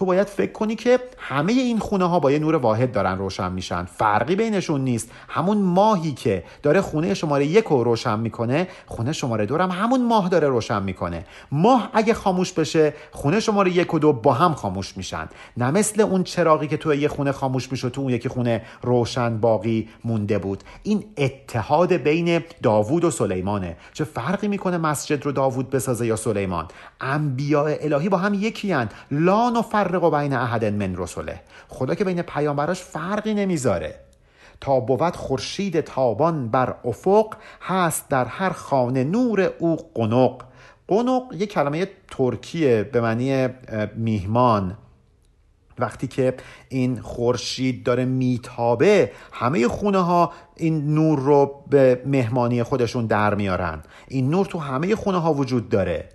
تو باید فکر کنی که همه این خونه ها با یه نور واحد دارن روشن میشن. فرقی بینشون نیست. همون ماهی که داره خونه شماره یک رو روشن می‌کنه خونه شماره دو هم همون ماه داره روشن می‌کنه. ماه اگه خاموش بشه خونه شماره یک و دو با هم خاموش میشن. نه مثل اون چراغی که تو یه خونه خاموش میشه تو اون یکی خونه روشن باقی مونده بود. این اتحاد بین داوود و سلیمانه. چه فرقی می‌کنه مسجد رو داوود بسازه یا سلیمان؟ انبیاء الهی با هم یکی هن. لا و بین احد من رسوله خدا که بین پیامبراش فرقی نمی‌ذاره. تا بود خورشید تابان بر افق هست در هر خانه نور او قنق. قنق یه کلمه ترکیه به معنی میهمان. وقتی که این خورشید داره میتابه همه خونه ها این نور رو به مهمانی خودشون در میارن. این نور تو همه خونه ها وجود داره.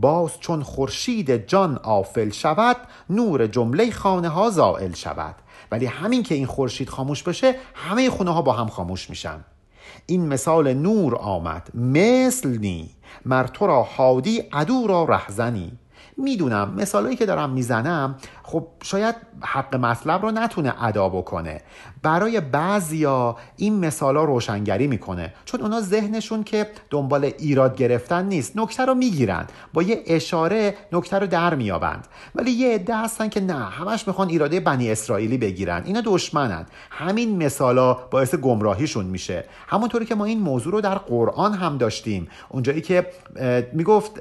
باز چون خورشید جان آفل شود نور جمله خانه ها زائل شود. ولی همین که این خورشید خاموش بشه همه خونه ها با هم خاموش میشن. این مثال نور آمد. مثل نی. مر تو را حادی عدو را رهزنی. می‌دونم مثالایی که دارم می‌زنم خب شاید حق مطلب رو نتونه ادا بکنه. برای بعضیا این مثالا روشنگری می‌کنه. چون اونا ذهنشون که دنبال ایراد گرفتن نیست. نکته رو می‌گیرن. با یه اشاره نکته رو در میابند ولی یه عده هستن که نه همش می‌خوان ایراده بنی اسرائیلی بگیرن. اینا دشمنن. همین مثالا باعث گمراهیشون میشه. همونطوری که ما این موضوع رو در قرآن هم داشتیم. اونجایی که می‌گفت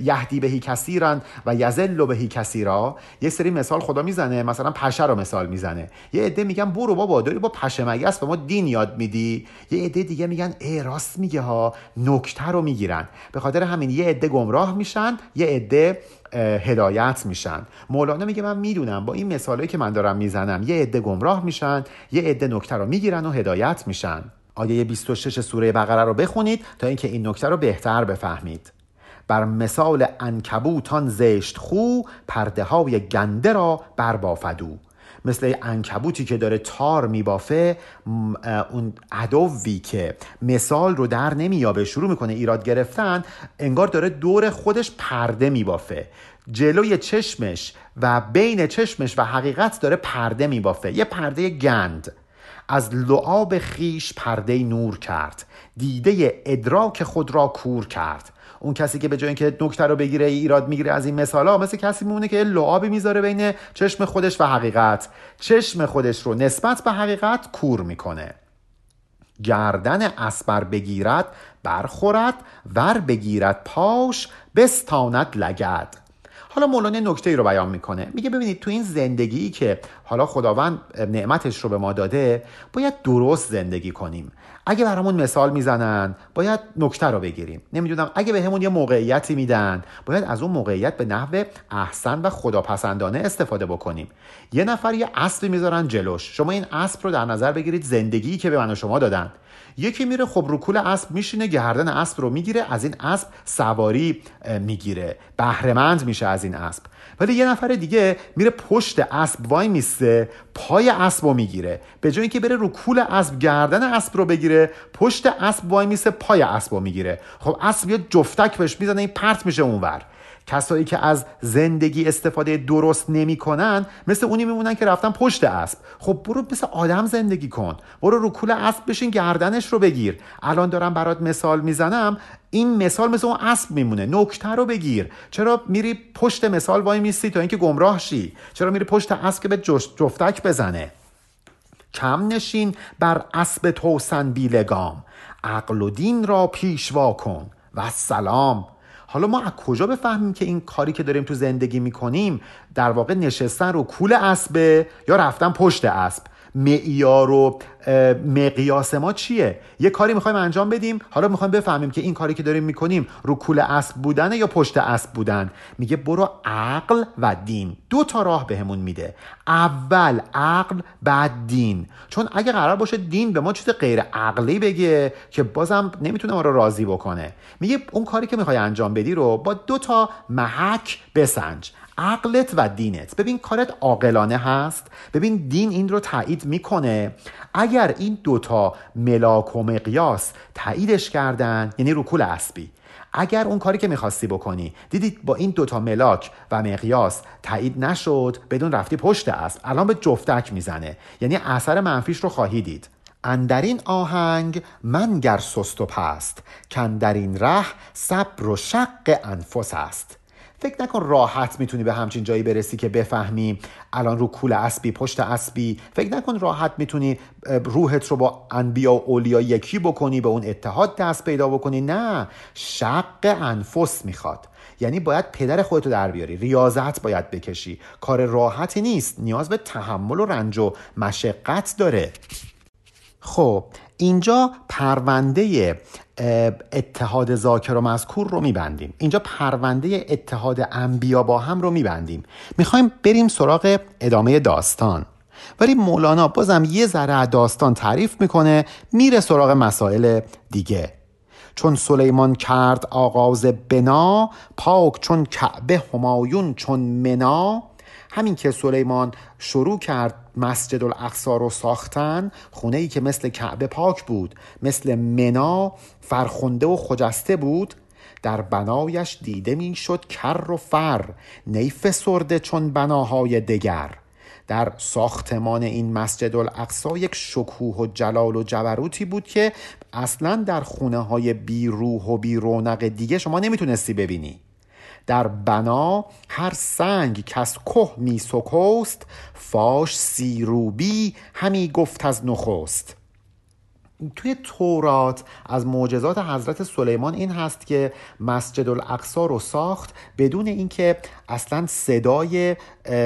یهدی بهی کثیرن و یزل بهی کثیرا. یه سری مثال خدا می‌زنه. مثلا پشه رو مثال می‌زنه. یه عده میگن برو بابا داری با پشه به ما دین یاد میدی؟ یه عده دیگه میگن ای راست میگه ها نکته رو می‌گیرن. به خاطر همین یه عده گمراه میشن یه عده هدایت میشن. مولانا میگه من می‌دونم با این مثالایی که من دارم می‌زنم یه عده گمراه میشن یه عده نکته رو می‌گیرن و هدایت میشن. آیه 26 سوره بقره رو بخونید تا اینکه این نکته رو بهتر بفهمید. بر مثال انکبوتان زشت خو پرده های گنده را بربافدو. مثل انکبوتی که داره تار میبافه اون عدوی که مثال رو در نمیابه شروع می‌کنه ایراد گرفتن انگار داره دور خودش پرده میبافه. جلوی چشمش و بین چشمش و حقیقت داره پرده میبافه. یه پرده گند. از لعاب خیش پرده نور کرد. دیده ادراک خود را کور کرد. اون کسی که به جای اینکه نکته رو بگیره ایراد می‌گیره از این مثال ها مثل کسی میمونه که لعابی می‌ذاره بین چشم خودش و حقیقت. چشم خودش رو نسبت به حقیقت کور می‌کنه. گردن اسبر بگیرد برخورد ور بگیرد پاش بستاند لگد. حالا مولانا نکته ای رو بیان می‌کنه. میگه ببینید تو این زندگی که حالا خداوند نعمتش رو به ما داده باید درست زندگی کنیم. اگه برامون مثال می‌زنن باید نکته رو بگیریم. نمی‌دونم اگه به همون یه موقعیتی میدن باید از اون موقعیت به نحو احسن و خداپسندانه استفاده بکنیم. یه نفر یه اسبی می‌ذارن جلوش. شما این اسب رو در نظر بگیرید زندگی که به من و شما دادن. یکی میره خب رو کول اسب میشینه گردن اسب رو می‌گیره از این اسب سواری می‌گیره. بهرهمند میشه از این اسب. ولی یه نفر دیگه میره پشت اسب وای میسته پای اسب رو می‌گیره به جای اینکه بره رو کول اسب گردن اسب رو بگیره پشت اسب وای میسته پای اسب رو می‌گیره. خب اسب یه جفتک بهش می‌زنه این پرت میشه اونور. کسایی که از زندگی استفاده درست نمی‌کنن مثل اونی میمونن که رفتن پشت اسب. خب برو مثل آدم زندگی کن. برو رو کول اسب بشین گردنش رو بگیر. الان دارم برات مثال می‌زنم. این مثال مثل اون اسب میمونه. نکته رو بگیر. چرا میری پشت مثال وای میستی تا اینکه گمراه شی؟ چرا میری پشت اسب که به جفتک بزنه؟ کم نشین بر اسب توسن بیلگام. عقل و دین را پیشوا کن. و سلام. حالا ما از کجا بفهمیم که این کاری که داریم تو زندگی می‌کنیم در واقع نشستن رو کول اسبه یا رفتن پشت اسب؟ معیار و مقیاس ما چیه؟ یه کاری می‌خوایم انجام بدیم. حالا می‌خوایم بفهمیم که این کاری که داریم می‌کنیم رو کول اسب بودنه یا پشت اسب بودن؟ میگه برو عقل و دین. دو تا راه بهمون میده. اول عقل بعد دین. چون اگه قرار باشه دین به ما چیز غیر عقلی بگه که بازم نمی‌تونه ما رو راضی بکنه. میگه اون کاری که می‌خوای انجام بدی رو با دو تا محک بسنج. عقلت و دینت. ببین کارت عاقلانه هست. ببین دین این رو تایید می‌کنه. اگر این دوتا ملاک و مقیاس تاییدش کردن یعنی رکول اسبی اگر اون کاری که می‌خواستی بکنی دیدید با این دوتا ملاک و مقیاس تایید نشد بدون رفتی پشت اسب. الان به جفتک می‌زنه. یعنی اثر منفیش رو خواهی دید. اندرین آهنگ من گر سست و پست این ره صبر و شق انفس است. فکر نکن راحت می‌تونی به همچین جایی برسی که بفهمی الان رو کول اسبی پشت اسبی. فکر نکن راحت می‌تونی روحت رو با انبیا و اولیا یکی بکنی به اون اتحاد دست پیدا بکنی. نه شق انفس می‌خواد. یعنی باید پدر خودتو در بیاری. ریاضت باید بکشی. کار راحتی نیست. نیاز به تحمل و رنج و مشقت داره. خب اینجا پرونده اتحاد ذاکر و مذکور رو میبندیم. اینجا پرونده اتحاد انبیا با هم رو میبندیم. می‌خوایم بریم سراغ ادامه داستان. ولی مولانا بازم یه ذره داستان تعریف می‌کنه میره سراغ مسائل دیگه. چون سلیمان کرد آغاز بنا پاک چون کعبه همایون چون منا همین که سلیمان شروع کرد مسجد الاقصا رو ساختن خونه ای که مثل کعبه پاک بود مثل منا فرخنده و خجسته بود در بنایش دیده می شد کر و فر نیف سرده چون بناهای دگر. در ساختمان این مسجد الاقصا یک شکوه و جلال و جبروتی بود که اصلا در خونه های بی روح و بی رونق دیگه شما نمی‌تونستی ببینی. در بنا هر سنگ کس که می سکست فاش سیروبی همی گفت از نخست. توی تورات از معجزات حضرت سلیمان این هست که مسجد الاقصا رو ساخت بدون اینکه اصلا صدای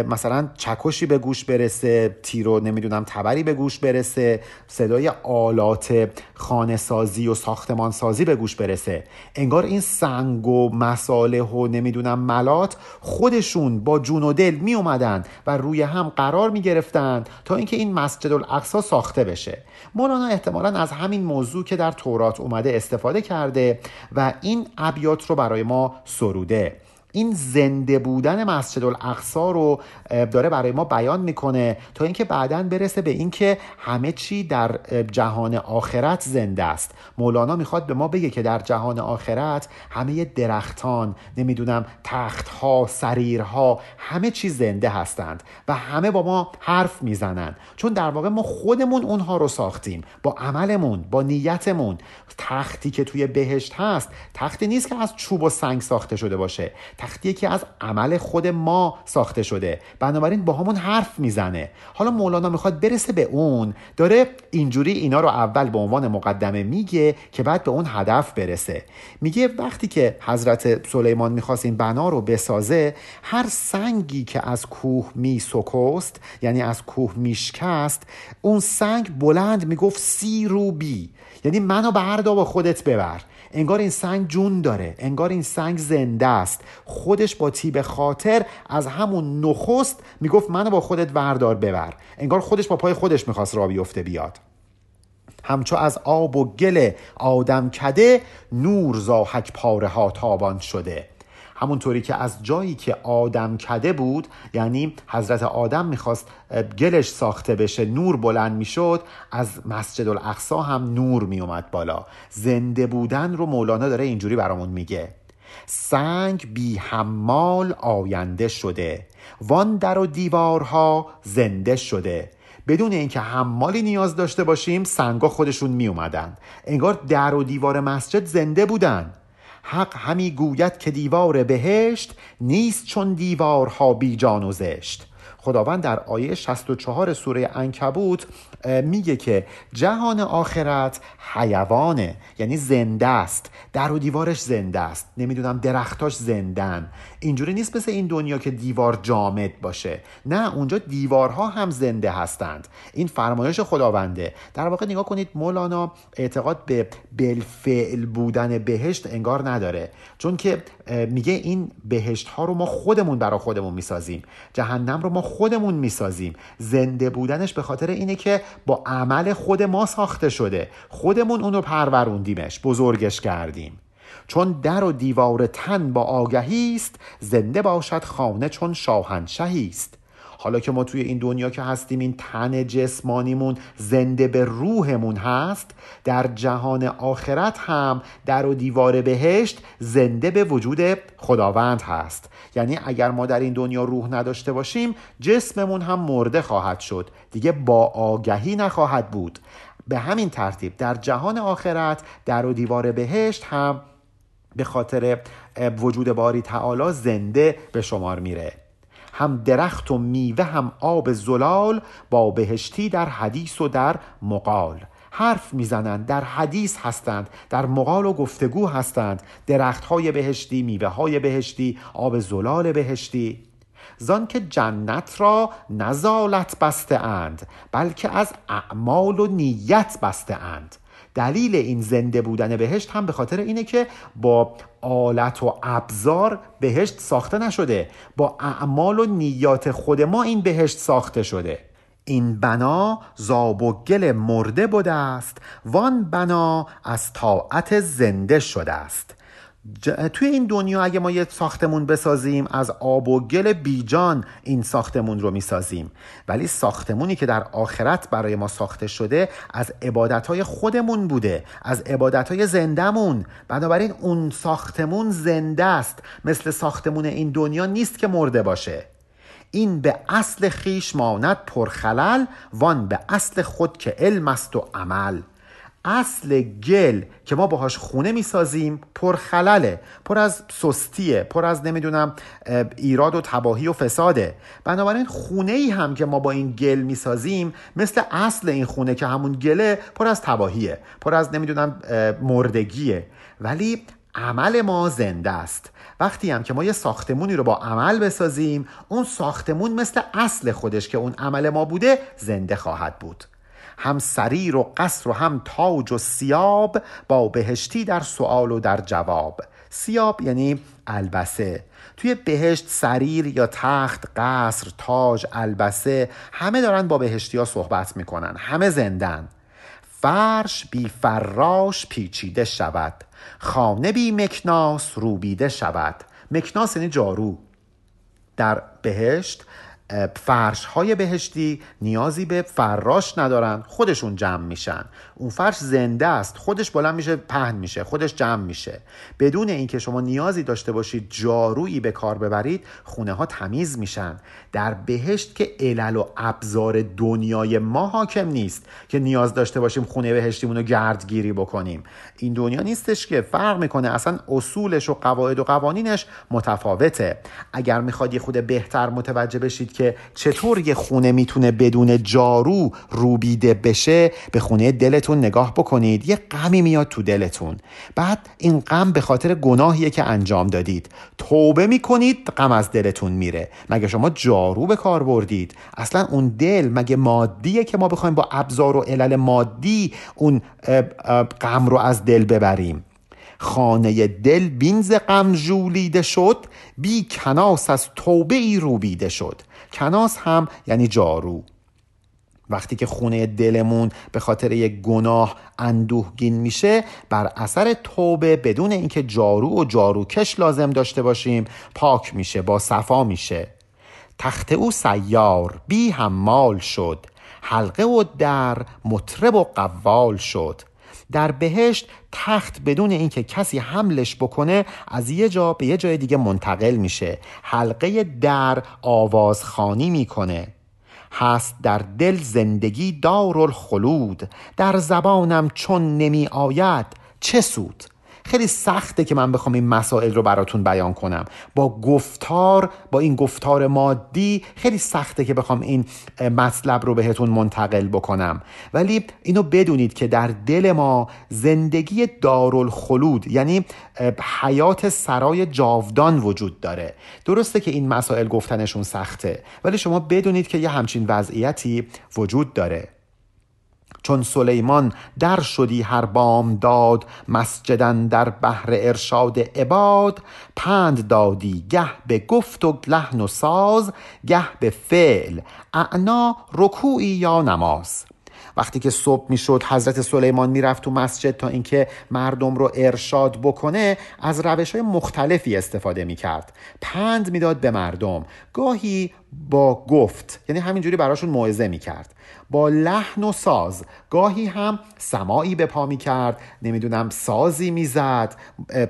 مثلا چکشی به گوش برسه تیرو نمی‌دونم تبری به گوش برسه صدای آلات خانه سازی و ساختمان سازی به گوش برسه. انگار این سنگ و مساله و نمی‌دونم ملات خودشون با جون و دل می اومدن و روی هم قرار می گرفتن تا اینکه این مسجد الاقصا ساخته بشه. مولانا احتمالا از همین موضوع که در تورات اومده استفاده کرده و این ابیات رو برای ما سروده. این زنده بودن مسجد الاقصا رو داره برای ما بیان می‌کنه تا اینکه بعدا برسه به اینکه همه چی در جهان آخرت زنده است. مولانا می‌خواد به ما بگه که در جهان آخرت همه درختان نمی‌دونم تختها سریرها همه چی زنده هستند و همه با ما حرف می‌زنند. چون در واقع ما خودمون اونها رو ساختیم. با عملمون با نیتمون. تختی که توی بهشت هست تختی نیست که از چوب و سنگ ساخته شده باشه. تختیه که از عمل خود ما ساخته شده. بنابراین با همون حرف می‌زنه. حالا مولانا می‌خواد برسه به اون. داره اینجوری اینا رو اول به عنوان مقدمه میگه که بعد به اون هدف برسه. میگه وقتی که حضرت سلیمان می‌خواست این بنا رو بسازه هر سنگی که از کوه میسکست یعنی از کوه میشکست اون سنگ بلند می‌گفت سی روبی. یعنی منو بردا با خودت ببر. انگار این سنگ جون داره انگار این سنگ زنده است. خودش با تیب خاطر از همون نخست می‌گفت منو با خودت وردار ببر. انگار خودش با پای خودش می‌خواست را بیفته بیاد. همچو از آب و گل آدم کده نور زاحک پاره ها تابان شده. همونطوری که از جایی که آدم کده بود یعنی حضرت آدم می‌خواست گلش ساخته بشه نور بلند می‌شد از مسجد الاقصا هم نور میومد بالا. زنده بودن رو مولانا داره اینجوری برامون میگه. سنگ بی حمال آینده شده. وان در و دیوارها زنده شده. بدون اینکه حمالی نیاز داشته باشیم سنگا خودشون می اومدن انگار در و دیوار مسجد زنده بودن. حق همی گوید که دیوار بهشت نیست چون دیوارها بی جان و زشت. خداوند در آیه 64 سوره انکبوت میگه که جهان آخرت حیوانه یعنی زنده است. در و دیوارش زنده است. نمی‌دونم درختاش زندن. اینجوری نیست مثل این دنیا که دیوار جامد باشه. نه اونجا دیوارها هم زنده هستند. این فرمایش خداونده. در واقع نگاه کنید مولانا اعتقاد به بالفعل بودن بهشت انگار نداره. چون که میگه این بهشت ها رو ما خودمون برا خودمون می‌سازیم. جهنم رو ما خودمون می‌سازیم. زنده بودنش به خاطر اینه که با عمل خود ما ساخته شده. خودمون اونو پروروندیمش بزرگش کردیم. چون در و دیوار تن با آگهی است زنده باشد خانه چون شاهنشهی است. حالا که ما توی این دنیا که هستیم این تن جسمانیمون زنده به روحمون هست در جهان آخرت هم در و دیوار بهشت زنده به وجود خداوند هست. یعنی اگر ما در این دنیا روح نداشته باشیم جسممون هم مرده خواهد شد. دیگه با آگهی نخواهد بود. به همین ترتیب در جهان آخرت در و دیوار بهشت هم به خاطر وجود باری تعالی زنده به شمار میره. هم درخت و میوه هم آب زلال با بهشتی در حدیث و در مقال. حرف می‌زنند در حدیث هستند در مقال و گفتگو هستند. درخت های بهشتی میوه های بهشتی آب زلال بهشتی. زان که جنت را نزالت بسته اند بلکه از اعمال و نیت بسته اند. دلیل این زنده بودن بهشت هم به خاطر اینه که با آلت و ابزار بهشت ساخته نشده. با اعمال و نیات خود ما این بهشت ساخته شده. این بنا زاب و گل مرده بوده است. وان بنا از طاعت زنده شده است. توی این دنیا اگه ما یه ساختمون بسازیم از آب و گل بیجان این ساختمون رو می‌سازیم. ولی ساختمونی که در آخرت برای ما ساخته شده از عبادتهای خودمون بوده از عبادتهای زندهمون. بنابراین اون ساختمون زنده است. مثل ساختمون این دنیا نیست که مرده باشه. این به اصل خیش ماند پرخلل وان به اصل خود که علم است و عمل. اصل گل که ما باهاش خونه می‌سازیم پر خلله پر از سستیه پر از نمی‌دونم ایراد و تباهی و فساده. بنابراین خونه ای هم که ما با این گل می‌سازیم مثل اصل این خونه که همون گله پر از تباهیه پر از نمی‌دونم مردگیه. ولی عمل ما زنده است. وقتی هم که ما یه ساختمونی رو با عمل بسازیم اون ساختمون مثل اصل خودش که اون عمل ما بوده زنده خواهد بود. هم سریر و قصر و هم تاج و سیاب با بهشتی در سوال و در جواب. سیاب یعنی البسه. توی بهشت سریر یا تخت قصر تاج البسه همه دارن با بهشتی ها صحبت می‌کنن. همه زندن. فرش بی فراش پیچیده شود. خانه بی مکناس روبیده شود. مکناس یعنی جارو. در بهشت فرش های بهشتی نیازی به فراش ندارن خودشون جمع میشن. اون فرش زنده است خودش بلند میشه پهن میشه خودش جمع میشه. بدون اینکه شما نیازی داشته باشید جارویی به کار ببرید خونه ها تمیز میشن. در بهشت که علل و ابزار دنیای ما حاکم نیست که نیاز داشته باشیم خونه بهشتیمون رو گردگیری بکنیم. این دنیا نیستش که فرق می‌کنه اصلا اصولش و قواعد و قوانینش متفاوته. اگر می‌خواد یه خود بهتر متوجه بشید که چطور یه خونه می‌تونه بدون جارو روبیده بشه به خونه دلتون نگاه بکنید. یه غمی میاد تو دلتون. بعد این غم به خاطر گناهیه که انجام دادید. توبه می‌کنید غم از دلتون میره. مگه شما جارو به کار بردید؟ اصلا اون دل مگه مادیه که ما بخوایم با ابزار و علل مادی اون غم رو از دل ببریم؟ خانه دل بینز غم جولیده شد بی کناس از توبه ای روبیده شد. کناس هم یعنی جارو. وقتی که خونه دلمون به خاطر یک گناه اندوهگین میشه بر اثر توبه بدون اینکه جارو و جاروکش لازم داشته باشیم پاک میشه با صفا میشه. تخت او سیار بی حمال شد. حلقه و در مطرب و قوال شد. در بهشت تخت بدون اینکه کسی حملش بکنه از یه جا به یه جای دیگه منتقل میشه. حلقه در آوازخانی می‌کنه. هست در دل زندگی دار الخلود در زبانم چون نمی آید چه سود؟ خیلی سخته که من بخوام این مسائل رو براتون بیان کنم. با گفتار با این گفتار مادی خیلی سخته که بخوام این مطلب رو بهتون منتقل بکنم. ولی اینو بدونید که در دل ما زندگی دارالخلود یعنی حیات سرای جاودان وجود داره. درسته که این مسائل گفتنشون سخته ولی شما بدونید که یه همچین وضعیتی وجود داره. چون سلیمان در شدی هر بام داد مسجدن در بحر ارشاد عباد. پند دادی گه به گفت و لحن و ساز گه به فعل اعنا رکوعی یا نماز. وقتی که صبح می‌شد حضرت سلیمان می‌رفت تو مسجد تا اینکه مردم رو ارشاد بکنه از روش های مختلفی استفاده می‌کرد. پند می‌داد به مردم. گاهی با گفت یعنی همینجوری براشون موعظه می‌کرد. با لحن و ساز. گاهی هم سماعی به پا کرد نمی‌دونم سازی می‌زد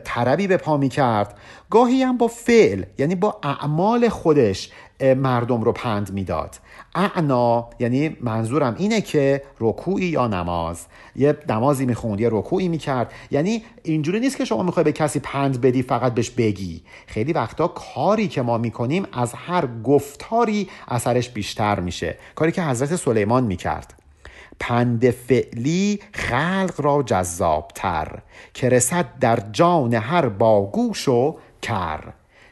طربی به پا کرد گاهی هم با فعل یعنی با اعمال خودش مردم رو پند می‌داد. اعنا یعنی منظورم اینه که رکوعی یا نماز. یه نمازی می‌خوند یه رکوعی می‌کرد. یعنی اینجوری نیست که شما می‌خوای به کسی پند بدی فقط بهش بگی. خیلی وقتا کاری که ما می‌کنیم از هر گفتاری اثرش بیشتر میشه. کاری که حضرت سلیمان می‌کرد. پند فعلی خلق را جذابتر. که رسد در جان هر باگوش و کر.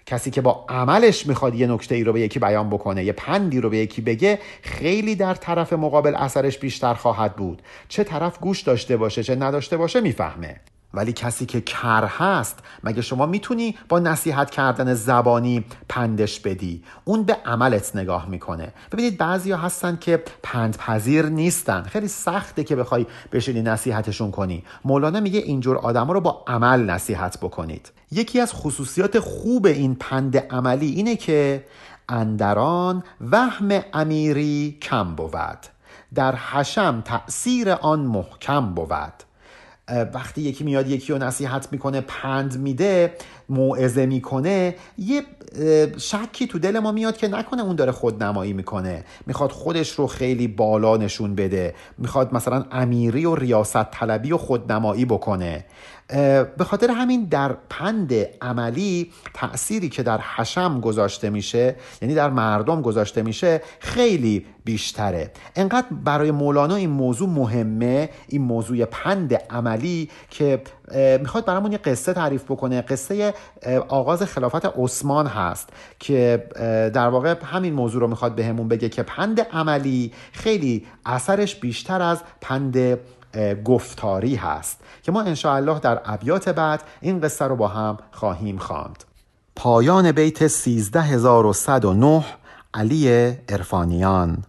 کسی که با عملش می‌خواد یه نکته ای رو به یکی بیان بکنه یه پندی رو به یکی بگه خیلی در طرف مقابل اثرش بیشتر خواهد بود. چه طرف گوش داشته باشه چه نداشته باشه می‌فهمه. ولی کسی که کر هست مگه شما می‌تونی با نصیحت کردن زبانی پندش بدی؟ اون به عملت نگاه می‌کنه. ببینید بعضی ها هستن که پندپذیر نیستن. خیلی سخته که بخوای بشینی نصیحتشون کنی. مولانا میگه اینجور آدم رو با عمل نصیحت بکنید. یکی از خصوصیات خوب این پند عملی اینه که اندران وهم امیری کم بود. در حشم تأثیر آن محکم بود. وقتی یکی میاد یکی رو نصیحت می‌کنه پند میده موعظه می‌کنه یه شکی تو دل ما میاد که نکنه اون داره خود نمایی می‌کنه. می‌خواد خودش رو خیلی بالا نشون بده. می‌خواد مثلا امیری و ریاست طلبی و خودنمایی بکنه. به خاطر همین در پند عملی تأثیری که در حشم گذاشته میشه یعنی در مردم گذاشته میشه خیلی بیشتره. انقدر برای مولانا این موضوع مهمه این موضوع پند عملی که می‌خواد برامون یه قصه تعریف بکنه. قصه آغاز خلافت عثمان هست که در واقع همین موضوع رو می‌خواد بهمون بگه که پند عملی خیلی اثرش بیشتر از پند گفتاری هست که ما انشاءالله در ابیات بعد این قصه رو با هم خواهیم خواند. پایان بیت 13109 علی ارفانیان